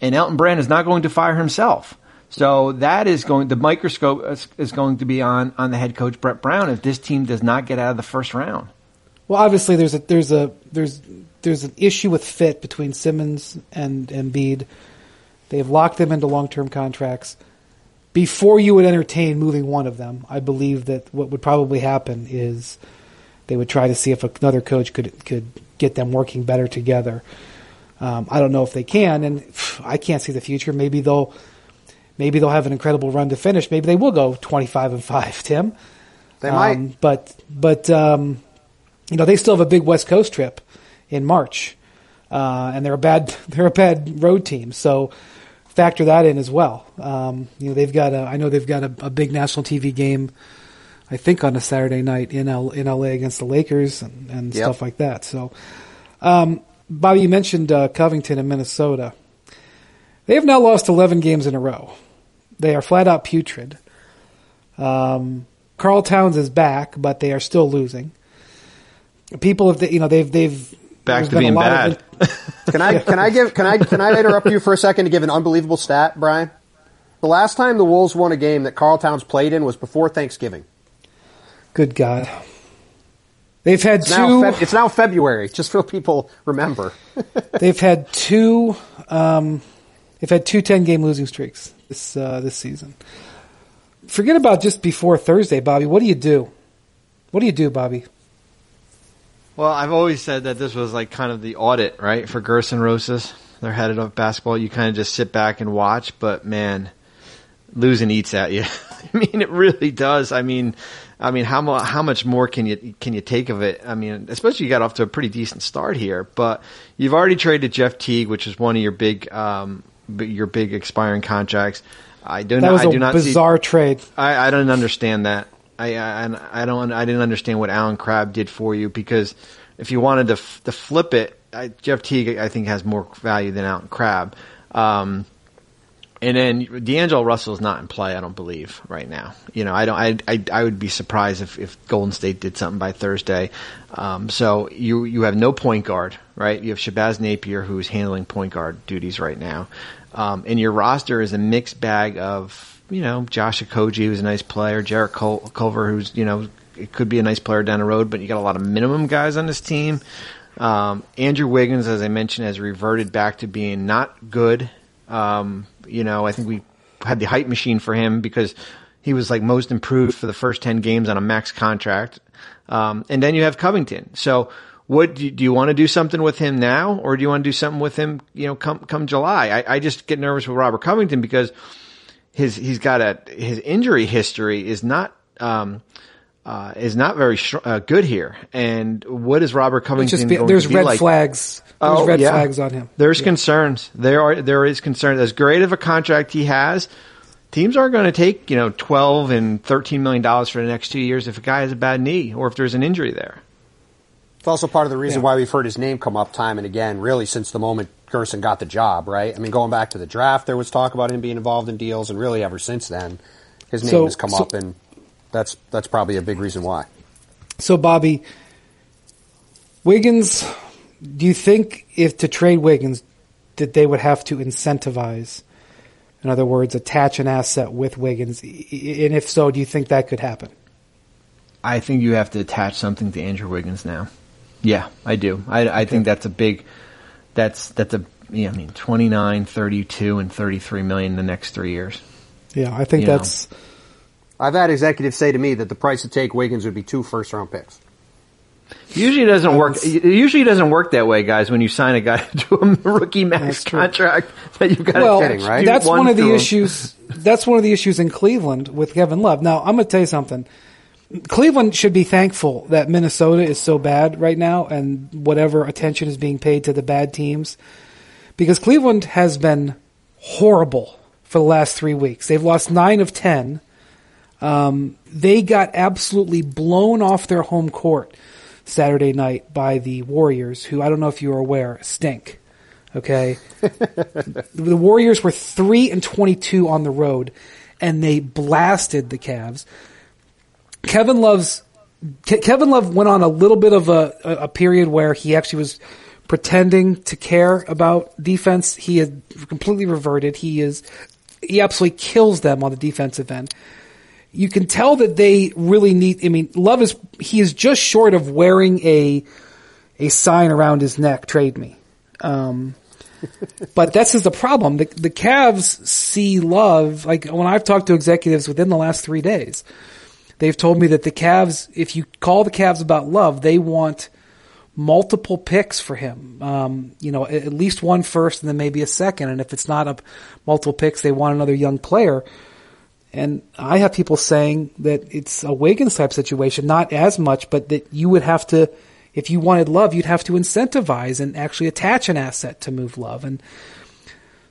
Speaker 3: and Elton Brand is not going to fire himself. So that is going, the microscope is, going to be on, on the head coach Brett Brown if this team does not get out of the first round.
Speaker 1: Well, obviously there's a there's a there's there's an issue with fit between Simmons and Embiid. Have locked them into long term contracts. Before you would entertain moving one of them, I believe that what would probably happen is they would try to see if another coach could could get them working better together. Um, I don't know if they can, and I can't see the future. Maybe they'll maybe they'll have an incredible run to finish. Maybe they will go twenty five and five, Tim.
Speaker 2: They might.
Speaker 1: Um, but but um, you know they still have a big West Coast trip in March, uh, and they're a bad they're a bad road team. So factor that in as well. Um, you know they've got a I know they've got a, a big national TV game. I think on a Saturday night in L, in LA against the Lakers and, and
Speaker 2: Yep.
Speaker 1: stuff like that. So, um, Bobby, you mentioned uh, Covington in Minnesota. They have now lost 11 games in a row. They are flat out putrid. Um, Karl Towns is back, but they are still losing. People have, you know, they've they've
Speaker 3: Back to being
Speaker 1: lot of-
Speaker 3: bad.
Speaker 2: Can I can I give can I can I interrupt you for a second to give an unbelievable stat, Brian? The last time the Wolves won a game that Karl Towns played in was before Thanksgiving.
Speaker 1: good God, they've had
Speaker 2: It's
Speaker 1: two.
Speaker 2: now, Feb- it's now February, just so people remember.
Speaker 1: they've had two. Um, they've had two 10 game losing streaks this uh, this season. Forget about just before Thursday, Bobby. What do you do? What do you do, Bobby?
Speaker 3: Well, I've always said that this was like kind of the audit, right, for Gersson Rosas. They're headed of basketball. You kind of just sit back and watch, but man, losing eats at you. I mean, it really does. I mean, I mean, how much how much more can you can you take of it? I mean, especially you got off to a pretty decent start here, but you've already traded Jeff Teague, which is one of your big um, your big expiring contracts. I do
Speaker 1: that
Speaker 3: not.
Speaker 1: was
Speaker 3: I
Speaker 1: a
Speaker 3: do not
Speaker 1: bizarre
Speaker 3: see,
Speaker 1: trade.
Speaker 3: I, I don't understand that. I, I I don't I didn't understand what Allen Crabbe did for you because if you wanted to f- to flip it, I, Jeff Teague I think has more value than Allen Crabbe. Um, and then D'Angelo Russell is not in play, I don't believe right now. You know, I don't. I I, I would be surprised if, if Golden State did something by Thursday. Um, so you you have no point guard, right? You have Shabazz Napier who's handling point guard duties right now, um, and your roster is a mixed bag of you know Josh Okogie who's a nice player, Cul- Culver who's you know it could be a nice player down the road, but you got a lot of minimum guys on this team. Um, Andrew Wiggins, as I mentioned, has reverted back to being not good. Um, you know, I think we had the hype machine for him because he was like most improved for the first 10 games on a max contract. Um, and then you have Covington. So what do you, do you, want to do something with him now or do you want to do something with him, you know, come, come July? I, I just get nervous with Robert Covington because his, he's got a, his injury history is not, um, uh, is not very sh- uh, good here. And what is Robert Covington
Speaker 1: be, there's red
Speaker 3: like?
Speaker 1: flags. There's
Speaker 3: Oh,
Speaker 1: red
Speaker 3: yeah.
Speaker 1: flags on him.
Speaker 3: There's
Speaker 1: Yeah.
Speaker 3: concerns. There are there is concern. As great of a contract he has, teams aren't going to take you know twelve and thirteen million dollars for the next two years if a guy has a bad knee or if there's an injury there.
Speaker 2: It's also part of the reason
Speaker 1: Yeah.
Speaker 2: why we've heard his name come up time and again, really since the moment Gersson got the job, right? I mean, going back to the draft, there was talk about him being involved in deals, and really ever since then, his name
Speaker 1: So-
Speaker 2: has come
Speaker 1: so-
Speaker 2: up, and that's that's probably a big reason why.
Speaker 1: So, Bobby, Wiggins, do you think if to trade Wiggins, that they would have to incentivize? In other words, attach an asset with Wiggins, I- I- and if so, do you think that could happen?
Speaker 3: I think you have to attach something to Andrew Wiggins now. Yeah, I do. I, I think that's a big. That's that's a. Yeah, I mean, 29, 32, and 33 million in the next three years.
Speaker 1: Yeah, I think
Speaker 3: You know.
Speaker 1: that's
Speaker 2: I've had executives say to me that the price to take Wiggins would be two first round picks.
Speaker 3: Usually it doesn't work. It usually doesn't work that way, guys. When you sign a guy to a rookie max contract, that you've got
Speaker 1: well,
Speaker 3: to
Speaker 2: kidding, right?
Speaker 1: that's one of the issues. That's one of the issues in Cleveland with Kevin Love. Now, I'm going to tell you something. Cleveland should be thankful that Minnesota is so bad right now, and whatever attention is being paid to the bad teams, because Cleveland has been horrible for the last three weeks. They've lost nine of ten. Um, they got absolutely blown off their home court Saturday night by the Warriors, who I don't know if you are aware stink. Okay, the Warriors were three and twenty-two on the road, and they blasted the Cavs. Kevin Love's Ke- Kevin Love went on a little bit of a, a, a period where he actually was pretending to care about defense. He had completely reverted. He is he absolutely kills them on the defensive end. You can tell that they really need. I mean, Love is he is just short of wearing a a sign around his neck. Trade me. Um, but that's just the problem. The, the Cavs see Love like when I've talked to executives within the last three days they've told me that the Cavs, if you call the Cavs about love, they want multiple picks for him. Um, you know, at at least one first and then maybe a second. And if it's not a multiple picks, they want another young player. And I have people saying that it's a Wiggins type situation, not as much, but that you would have to, if you wanted love, you'd have to incentivize and actually attach an asset to move love. And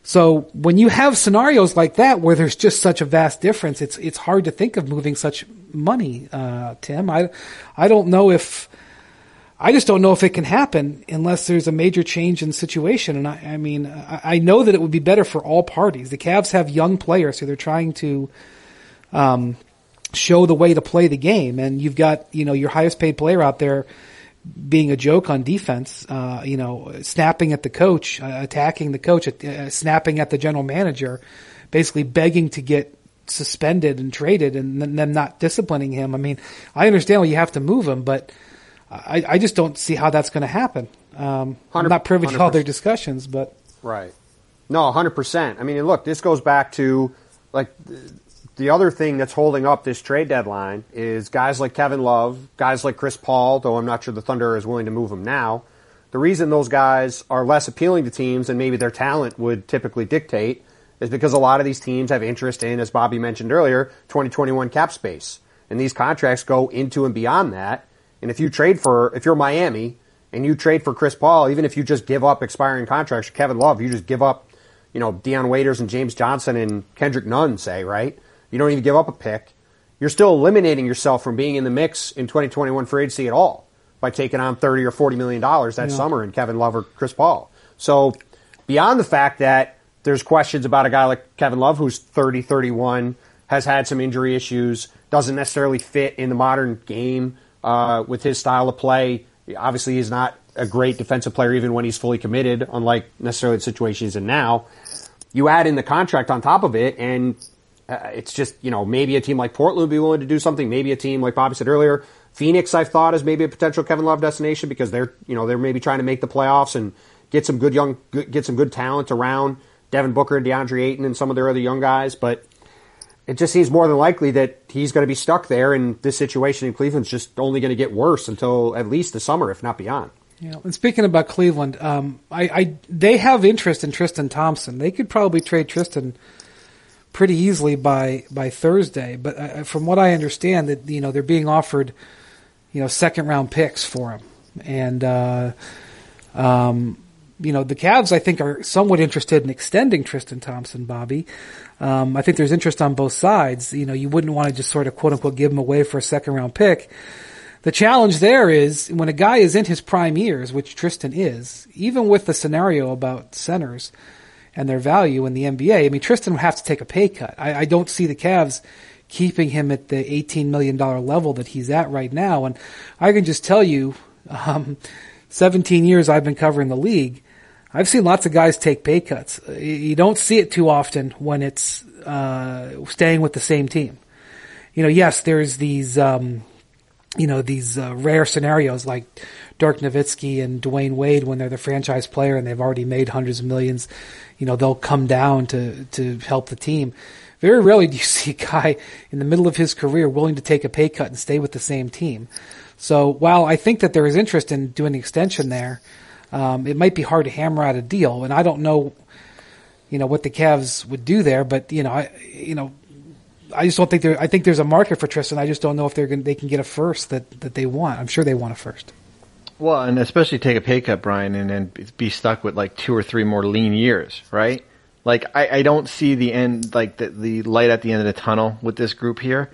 Speaker 1: so when you have scenarios like that where there's just such a vast difference, it's it's hard to think of moving such money, uh, Tim. I I don't know if I just don't know if it can happen unless there's a major change in situation. And I, I mean, I, I know that it would be better for all parties. The Cavs have young players who they're trying to um, show the way to play the game, and you've got you know your highest paid player out there being a joke on defense, uh, you know, snapping at the coach, uh, attacking the coach, uh, snapping at the general manager, basically begging to get suspended and traded and then them not disciplining him. I mean, I understand why you have to move him, but I, I just don't see how that's going to happen. Um, I'm not privy to all their discussions, but
Speaker 2: Right. No, 100%. I mean, look, this goes back to like the, the other thing that's holding up this trade deadline is guys like Kevin Love, guys like Chris Paul, though I'm not sure the Thunder is willing to move him now. The reason those guys are less appealing to teams than maybe their talent would typically dictate is because a lot of these teams have interest in, as Bobby mentioned earlier, 2021 cap space. And these contracts go into and beyond that. And if you trade for, if you're Miami and you trade for Chris Paul, even if you just give up expiring contracts, Kevin Love, you just give up, you know, Dion Waiters and James Johnson and Kendrick Nunn, say, right? You don't even give up a pick. You're still eliminating yourself from being in the mix in 2021 for agency at all by taking on 30 or 40 million dollars that yeah. summer in Kevin Love or Chris Paul. So beyond the fact that there's questions about a guy like Kevin Love who's 30, 31, has had some injury issues, doesn't necessarily fit in the modern game uh, with his style of play. Obviously, he's not a great defensive player even when he's fully committed, unlike necessarily the situation he's in now. You add in the contract on top of it, and uh, it's just, you know, maybe a team like Portland would be willing to do something. Maybe a team, like Bobby said earlier, Phoenix, I've thought is maybe a potential Kevin Love destination because they're, you know, they're maybe trying to make the playoffs and get some good young, get some good talent around Devin Booker and DeAndre Ayton and some of their other young guys. But it just seems more than likely that he's going to be stuck there, and this situation in Cleveland's just only going to get worse until at least the summer, if not beyond.
Speaker 1: Yeah, and speaking about Cleveland, um, I, I they have interest in Tristan Thompson. They could probably trade Tristan pretty easily by by Thursday. But uh, from what I understand, that you know they're being offered, you know, second round picks for him, and uh, um, you know the Cavs I think are somewhat interested in extending Tristan Thompson, Bobby. Um, I think there's interest on both sides. You know, you wouldn't want to just sort of quote unquote give him away for a second round pick. The challenge there is when a guy is in his prime years, which Tristan is, even with the scenario about centers, and their value in the NBA. I mean, Tristan would have to take a pay cut. I, I don't see the Cavs keeping him at the $18 million level that he's at right now. And I can just tell you, um, 17 years I've been covering the league. I've seen lots of guys take pay cuts. You don't see it too often when it's uh, staying with the same team. You know, yes, there's these, um, you know, these uh, rare scenarios like Dirk Nowitzki and Dwyane Wade when they're the franchise player and they've already made hundreds of millions you know, they'll come down to, to help the team. Very rarely do you see a guy in the middle of his career willing to take a pay cut and stay with the same team. So while I think that there is interest in doing an extension there, um, it might be hard to hammer out a deal. And I don't know, you know, what the Cavs would do there, but you know, I, you know, I just don't think there. I think there's a market for Tristan. I just don't know if they're going they can get a first that that they want. I'm sure they want a first.
Speaker 3: Well, and especially take a pay cut, Brian, and then be stuck with like two or three more lean years, right? Like I, I don't see the end, like the, the light at the end of the tunnel with this group here.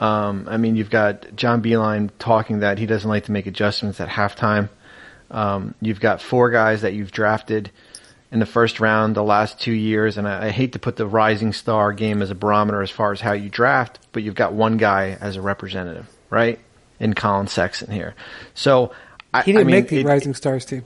Speaker 3: Um, I mean, you've got John Beilein talking that he doesn't like to make adjustments at halftime. Um, you've got four guys that you've drafted in the first round the last two years, and I, I hate to put the rising star game as a barometer as far as how you draft, but you've got one guy as a representative, right? In Collin Sexton here. So
Speaker 1: he didn't I mean, make the it, Rising Stars team.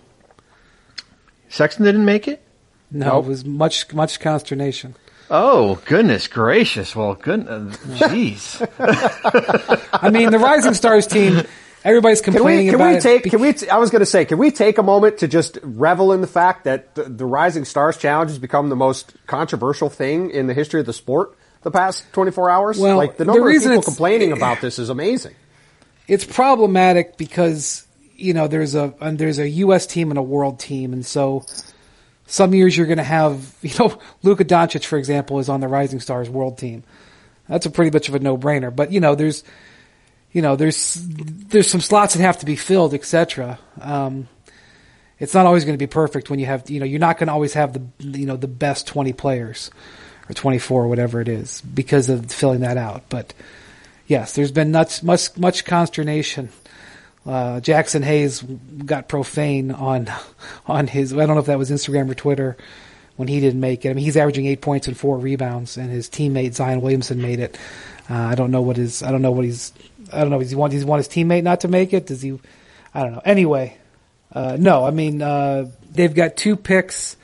Speaker 3: Sexton didn't make it.
Speaker 1: No, nope. it was much much consternation.
Speaker 3: Oh goodness gracious! Well, good, uh, jeez.
Speaker 1: I mean, the Rising Stars team. Everybody's complaining
Speaker 2: can
Speaker 1: we, can
Speaker 2: about we take, it. Can we? T- I was going to say, can we take a moment to just revel in the fact that the, the Rising Stars Challenge has become the most controversial thing in the history of the sport the past 24 hours?
Speaker 1: Well,
Speaker 2: like the number the of people complaining about this is amazing.
Speaker 1: It's problematic because you know, there's a there's a U.S. team and a world team, and so some years you're going to have, you know, Luka Doncic, for example, is on the Rising Stars world team. That's a pretty much of a no brainer. But you know, there's, you know, there's there's some slots that have to be filled, etc. Um, it's not always going to be perfect when you have, you know, you're not going to always have the, you know, the best 20 players or 24 or whatever it is because of filling that out. But yes, there's been much much much consternation uh, Jaxson Hayes got profane on on his. I don't know if that was Instagram or Twitter when he didn't make it. I mean, he's averaging eight points and four rebounds, and his teammate Zion Williamson made it. Uh, I don't know what his. I don't know what he's. I don't know. Does he want? Does he want his teammate not to make it? Does he? I don't know. Anyway, uh, no. I mean, uh, they've got two picks,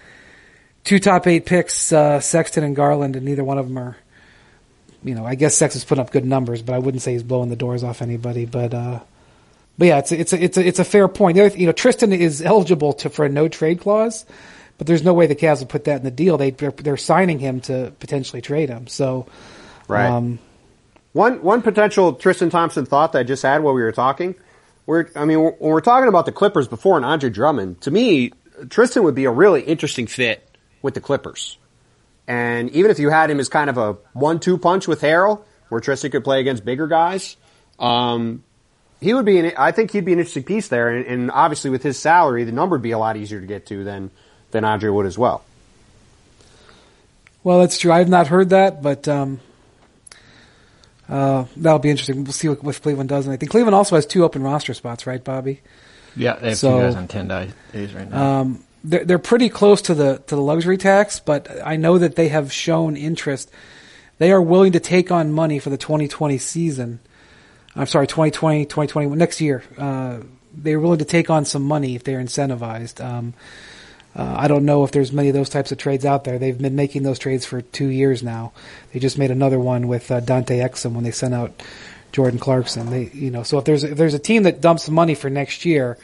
Speaker 1: two top eight picks, uh, Sexton and Garland, and neither one of them are. You know, I guess Sexton's putting up good numbers, but I wouldn't say he's blowing the doors off anybody. But uh, but yeah, it's a, it's a, it's a, it's a fair point. Other, you know, Tristan is eligible to for a no trade clause, but there's no way the Cavs would put that in the deal. They they're, they're signing him to potentially trade him. So,
Speaker 2: right. Um, one one potential Tristan Thompson thought that I just had while we were talking. We're I mean when we're talking about the Clippers before and Andre Drummond, to me Tristan would be a really interesting fit with the Clippers. And even if you had him as kind of a one-two punch with Harrell, where Tristan could play against bigger guys, um, he would be. An, I think he'd be an interesting piece there. And, and, obviously, with his salary, the number would be a lot easier to get to than than Andre would as well.
Speaker 1: Well, that's true. I've not heard that, but um, uh, that'll be interesting. We'll see what, what, Cleveland does. And I think Cleveland also has two open roster spots, right, Bobby?
Speaker 3: Yeah, they have so, two guys on ten days right now.
Speaker 1: Um, they're, they're pretty close to the to the luxury tax, but I know that they have shown interest. They are willing to take on money for the 2020 season. I'm sorry, 2020, 2021, next year. Uh, they're willing to take on some money if they're incentivized. Um, uh, I don't know if there's many of those types of trades out there. They've been making those trades for two years now. They just made another one with uh, Dante Exum when they sent out Jordan Clarkson. They, you know, so if there's if there's a team that dumps money for next year,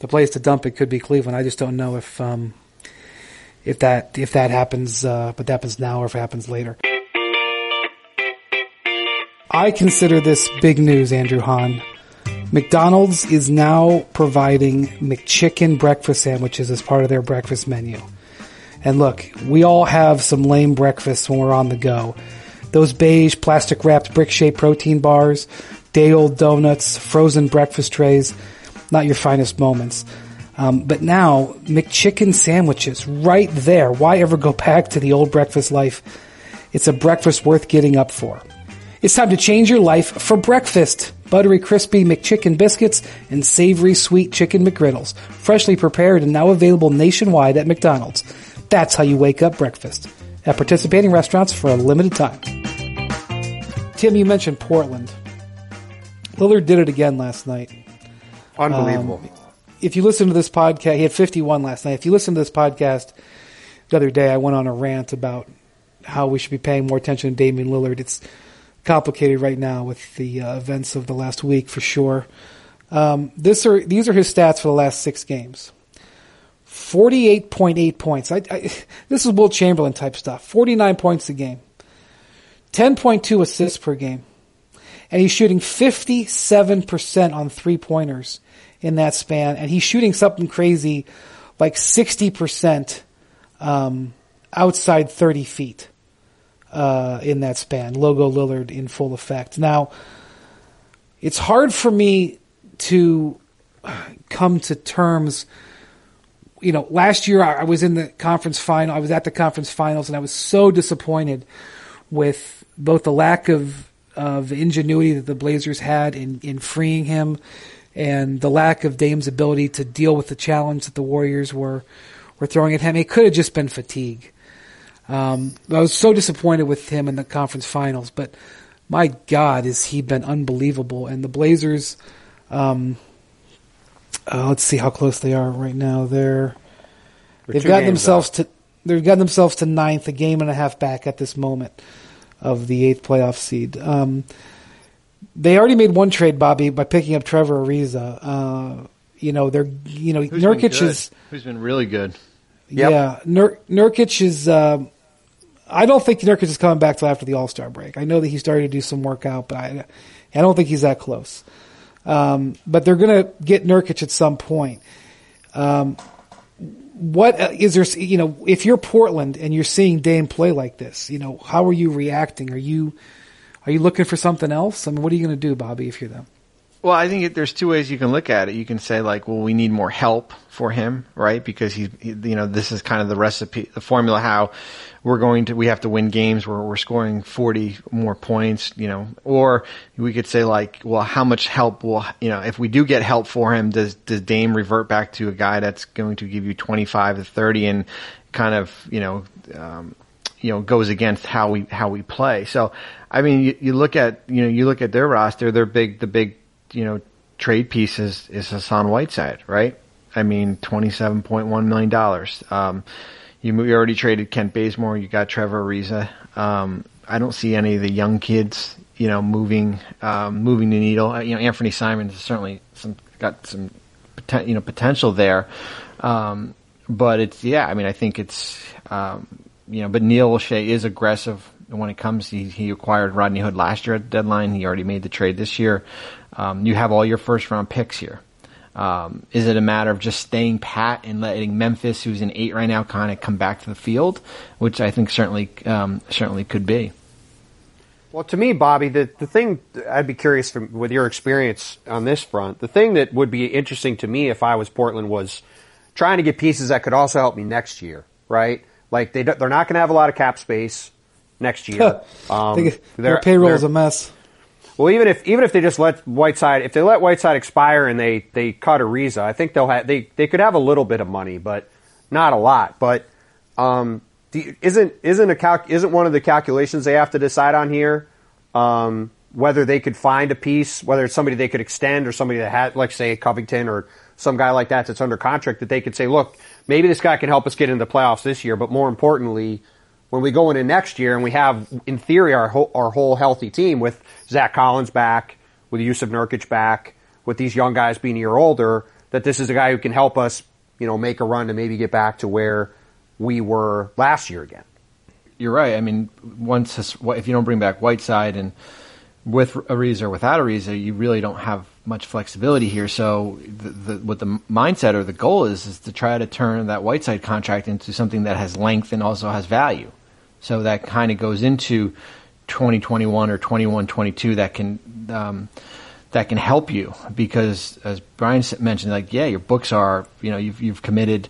Speaker 1: the place to dump it could be Cleveland. I just don't know if um, if that if that happens, uh, but that happens now or if it happens later. I consider this big news, Andrew Hahn. McDonald's is now providing McChicken breakfast sandwiches as part of their breakfast menu. And look, we all have some lame breakfasts when we're on the go. Those beige plastic wrapped brick shaped protein bars, day old donuts, frozen breakfast trays, not your finest moments. Um, but now, McChicken sandwiches, right there. Why ever go back to the old breakfast life? It's a breakfast worth getting up for. It's time to change your life for breakfast. Buttery, crispy McChicken biscuits and savory sweet chicken McGriddles. Freshly prepared and now available nationwide at McDonald's. That's how you wake up breakfast. At participating restaurants for a limited time. Tim, you mentioned Portland. Lillard did it again last night.
Speaker 2: Unbelievable. Um,
Speaker 1: if you listen to this podcast, he had 51 last night. If you listen to this podcast the other day, I went on a rant about how we should be paying more attention to Damian Lillard. It's complicated right now with the uh, events of the last week for sure. Um, this are these are his stats for the last six games. Forty-eight point eight points. I, I, this is Wilt Chamberlain type stuff. Forty-nine points a game. Ten point two assists per game, and he's shooting fifty-seven percent on three pointers in that span, and he's shooting something crazy like sixty percent um, outside thirty feet uh, in that span. Logo Lillard in full effect. Now, it's hard for me to come to terms. You know, last year I was in the conference final. I was at the conference finals, and I was so disappointed with both the lack of of ingenuity that the Blazers had in in freeing him, and the lack of Dame's ability to deal with the challenge that the Warriors were were throwing at him. It could have just been fatigue. Um, I was so disappointed with him in the conference finals, but my God, has he been unbelievable? And the Blazers, um, uh, let's see how close they are right now. They're they've gotten themselves to they've gotten themselves to ninth, a game and a half back at this moment of the eighth playoff seed. Um, they already made one trade, Bobby, by picking up Trevor Ariza. Uh, you know, they're you know
Speaker 3: Who's
Speaker 1: Nurkic is
Speaker 3: who's been really good.
Speaker 1: Yep. Yeah, Nur- Nurkic is. Uh, I don't think Nurkic is coming back till after the All Star break. I know that he started to do some workout, but I, I don't think he's that close. Um, but they're going to get Nurkic at some point. Um, what uh, there? You know, if you're Portland and you're seeing Dame play like this, you know, how are you reacting? Are you are you looking for something else? I mean, what are you going to do, Bobby, if you're them?
Speaker 3: Well, I think there's two ways you can look at it. You can say like, well, we need more help for him, right? Because he's, he, you know, this is kind of the recipe, the formula how we're going to we have to win games where we're scoring 40 more points, you know, or we could say like, well, how much help will you know if we do get help for him, does does Dame revert back to a guy that's going to give you 25 to 30 and kind of you know um, you know goes against how we how we play. So I mean, you, you look at you know you look at their roster, their big the big you know trade piece is is Hassan Whiteside, right? I mean, twenty seven point one million dollars. Um, you, you already traded Kent Bazemore. You got Trevor Ariza. Um, I don't see any of the young kids, you know, moving um, moving the needle. Uh, you know, Anthony Simons has certainly some got some you know potential there. Um, but it's yeah, I mean, I think it's um, you know, but Neil Olshey is aggressive when it comes. He, he acquired Rodney Hood last year at the deadline. He already made the trade this year. Um, you have all your first round picks here. Um, is it a matter of just staying pat and letting Memphis, who's in eight right now, kind of come back to the field, which I think certainly um, certainly could be.
Speaker 2: Well, to me, Bobby, the, the thing I'd be curious from with your experience on this front, the thing that would be interesting to me if I was Portland was trying to get pieces that could also help me next year, right? Like they they're not going to have a lot of cap space next year.
Speaker 1: Um, they, their payroll is a mess.
Speaker 2: Well, even if even if they just let Whiteside, if they let Whiteside expire and they they cut Ariza, I think they'll have they they could have a little bit of money, but not a lot. But um, isn't isn't a calc, isn't one of the calculations they have to decide on here um, whether they could find a piece, whether it's somebody they could extend or somebody that had, like say Covington or some guy like that that's under contract that they could say, look, maybe this guy can help us get into the playoffs this year, but more importantly, when we go into next year and we have, in theory, our whole, our whole healthy team with Zach Collins back, with Jusuf Nurkic back, with these young guys being a year older, that this is a guy who can help us, you know, make a run to maybe get back to where we were last year again.
Speaker 3: You're right. I mean, once if you don't bring back Whiteside and with Ariza or without Ariza, you really don't have much flexibility here. So, the, the, what the mindset or the goal is is to try to turn that Whiteside contract into something that has length and also has value. So that kind of goes into 2021 or 21, 22 that can um, that can help you because, as Brian mentioned, like yeah, your books are you know you've you've committed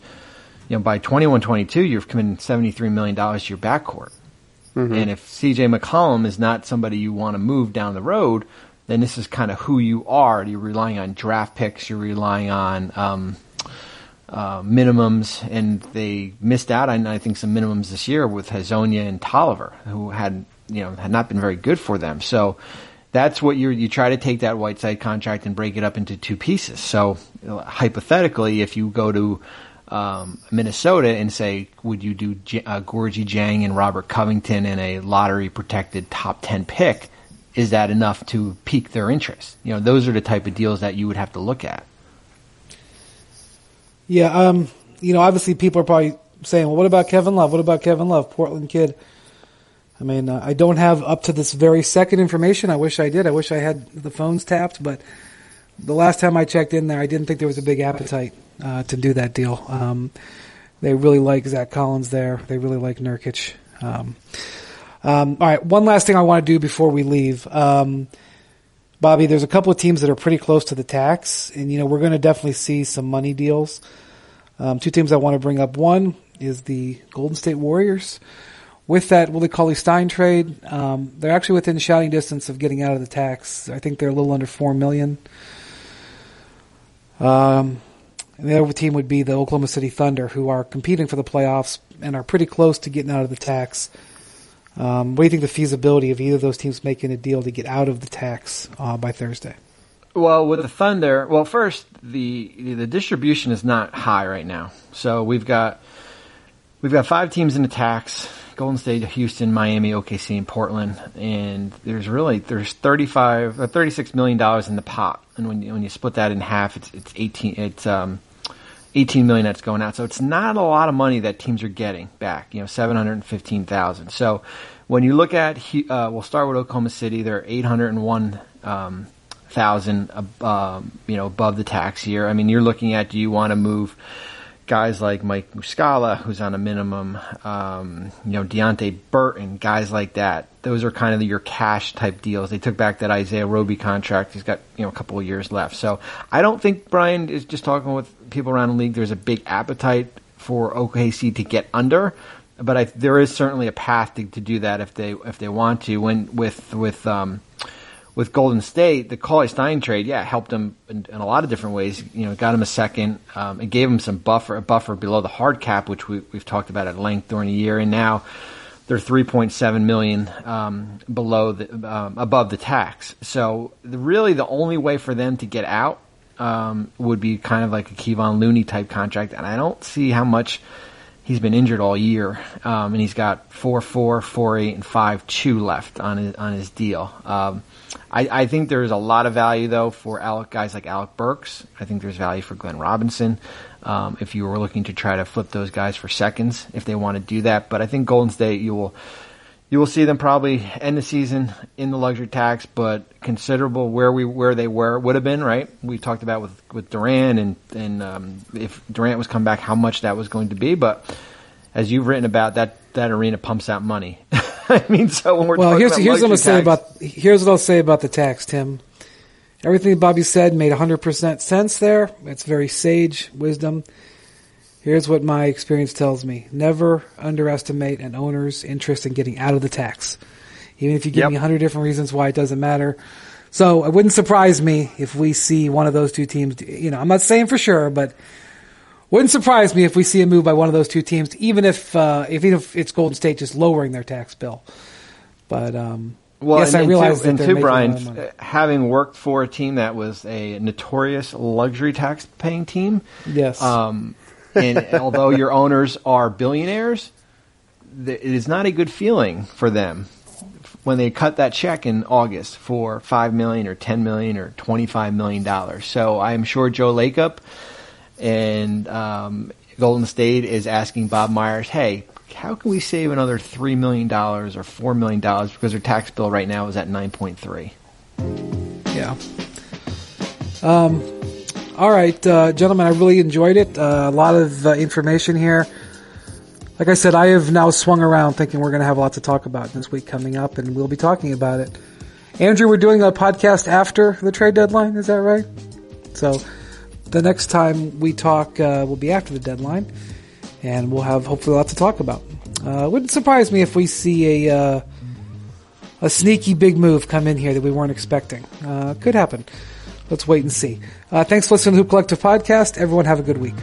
Speaker 3: you know by 21, 22 you've committed 73 million dollars to your backcourt. Mm-hmm. And if CJ McCollum is not somebody you want to move down the road, then this is kind of who you are. You're relying on draft picks. You're relying on um, uh, minimums, and they missed out on I think some minimums this year with Hezonja and Tolliver, who had you know had not been very good for them. So that's what you you try to take that Whiteside contract and break it up into two pieces. So hypothetically, if you go to um, Minnesota and say, would you do J- uh, Gorgui Dieng and Robert Covington in a lottery protected top ten pick? Is that enough to pique their interest? You know, those are the type of deals that you would have to look at.
Speaker 1: Yeah, um, you know, obviously people are probably saying, well, what about Kevin Love? What about Kevin Love, Portland kid? I mean, uh, I don't have up to this very second information. I wish I did. I wish I had the phones tapped, but the last time I checked in there, I didn't think there was a big appetite uh, to do that deal. Um, they really like Zach Collins there. They really like Nurkic. Um, um, all right, one last thing I want to do before we leave. Bobby, there's a couple of teams that are pretty close to the tax, and you know we're going to definitely see some money deals. Um, two teams I want to bring up. One is the Golden State Warriors. With that Willie Cauley Stein trade, um, they're actually within shouting distance of getting out of the tax. I think they're a little under four million. Um, and the other team would be the Oklahoma City Thunder, who are competing for the playoffs and are pretty close to getting out of the tax. Um, what do you think the feasibility of either of those teams making a deal to get out of the tax uh, by Thursday?
Speaker 3: Well, with the Thunder, well, first the the distribution is not high right now. So we've got we've got five teams in the tax: Golden State, Houston, Miami, OKC, and Portland. And there's really there's 35 uh, 36 million dollars in the pot. And when you, when you split that in half, it's it's 18 it's um 18 million that's going out. So it's not a lot of money that teams are getting back, you know, 715,000. So when you look at, uh, we'll start with Oklahoma City, they're 801, um, thousand, uh, you know, above the tax year. I mean, you're looking at, do you want to move guys like Mike Muscala, who's on a minimum, um, you know, Deonte Burton, guys like that. Those are kind of your cash type deals. They took back that Isaiah Roby contract. He's got, you know, a couple of years left. So I don't think Brian is just talking with people around the league. There's a big appetite for OKC to get under. But I, there is certainly a path to, to do that if they if they want to. When with with um, with Golden State, the Cauley Stein trade, yeah, helped him in, in, a lot of different ways. You know, it got him a second. Um, it gave him some buffer, a buffer below the hard cap, which we, have talked about at length during the year. And now they're 3.7 million um, below the um, above the tax. So the, really, the only way for them to get out um, would be kind of like a Kevon Looney type contract, and I don't see how much he's been injured all year, um, and he's got four four, four eight, and five two left on his on his deal. I, I, think there's a lot of value though for Alec, guys like Alec Burks. I think there's value for Glenn Robinson. Um, if you were looking to try to flip those guys for seconds, if they want to do that, but I think Golden State you will you will see them probably end the season in the luxury tax, but considerable where we where they were would have been right. We talked about with with Durant and and um, if Durant was come back, how much that was going to be. But as you've written about, that that arena pumps out money. I mean, so when we're
Speaker 1: well,
Speaker 3: talking
Speaker 1: here's
Speaker 3: about
Speaker 1: here's what I'll
Speaker 3: luxury
Speaker 1: say about here's what I'll say about the tax, Tim. Everything Bobby said made 100% sense there. It's very sage wisdom. Here's what my experience tells me. Never underestimate an owner's interest in getting out of the tax. Even if you give
Speaker 3: Yep.
Speaker 1: me 100 different reasons why it doesn't matter. So it wouldn't surprise me if we see one of those two teams, you know, I'm not saying for sure, but wouldn't surprise me if we see a move by one of those two teams, even if, uh, if, even if it's Golden State just lowering their tax bill. But, um,
Speaker 3: Well,
Speaker 1: yes, I realize
Speaker 3: too,
Speaker 1: that
Speaker 3: and too,
Speaker 1: making a lot
Speaker 3: Brian, uh, having worked for a team that was a notorious luxury tax paying team,
Speaker 1: Yes.
Speaker 3: um, and although your owners are billionaires, it is not a good feeling for them when they cut that check in August for five million or ten million or twenty five million dollars. So I'm sure Joe Lacob and um, Golden State is asking Bob Myers, "Hey, how can we save another three million dollars or four million dollars because their tax bill right now is at nine point three?
Speaker 1: Yeah. Um, all right, uh, gentlemen, I really enjoyed it. Uh, a lot of uh, information here. Like I said, I have now swung around thinking we're going to have a lot to talk about this week coming up, and we'll be talking about it. Andrew, we're doing a podcast after the trade deadline. Is that right? So the next time we talk uh, will be after the deadline, and we'll have hopefully a lot to talk about. Uh, wouldn't surprise me if we see a uh, a sneaky big move come in here that we weren't expecting. Uh, could happen. Let's wait and see. Uh, thanks for listening to the Hoop Collective podcast. Everyone have a good week.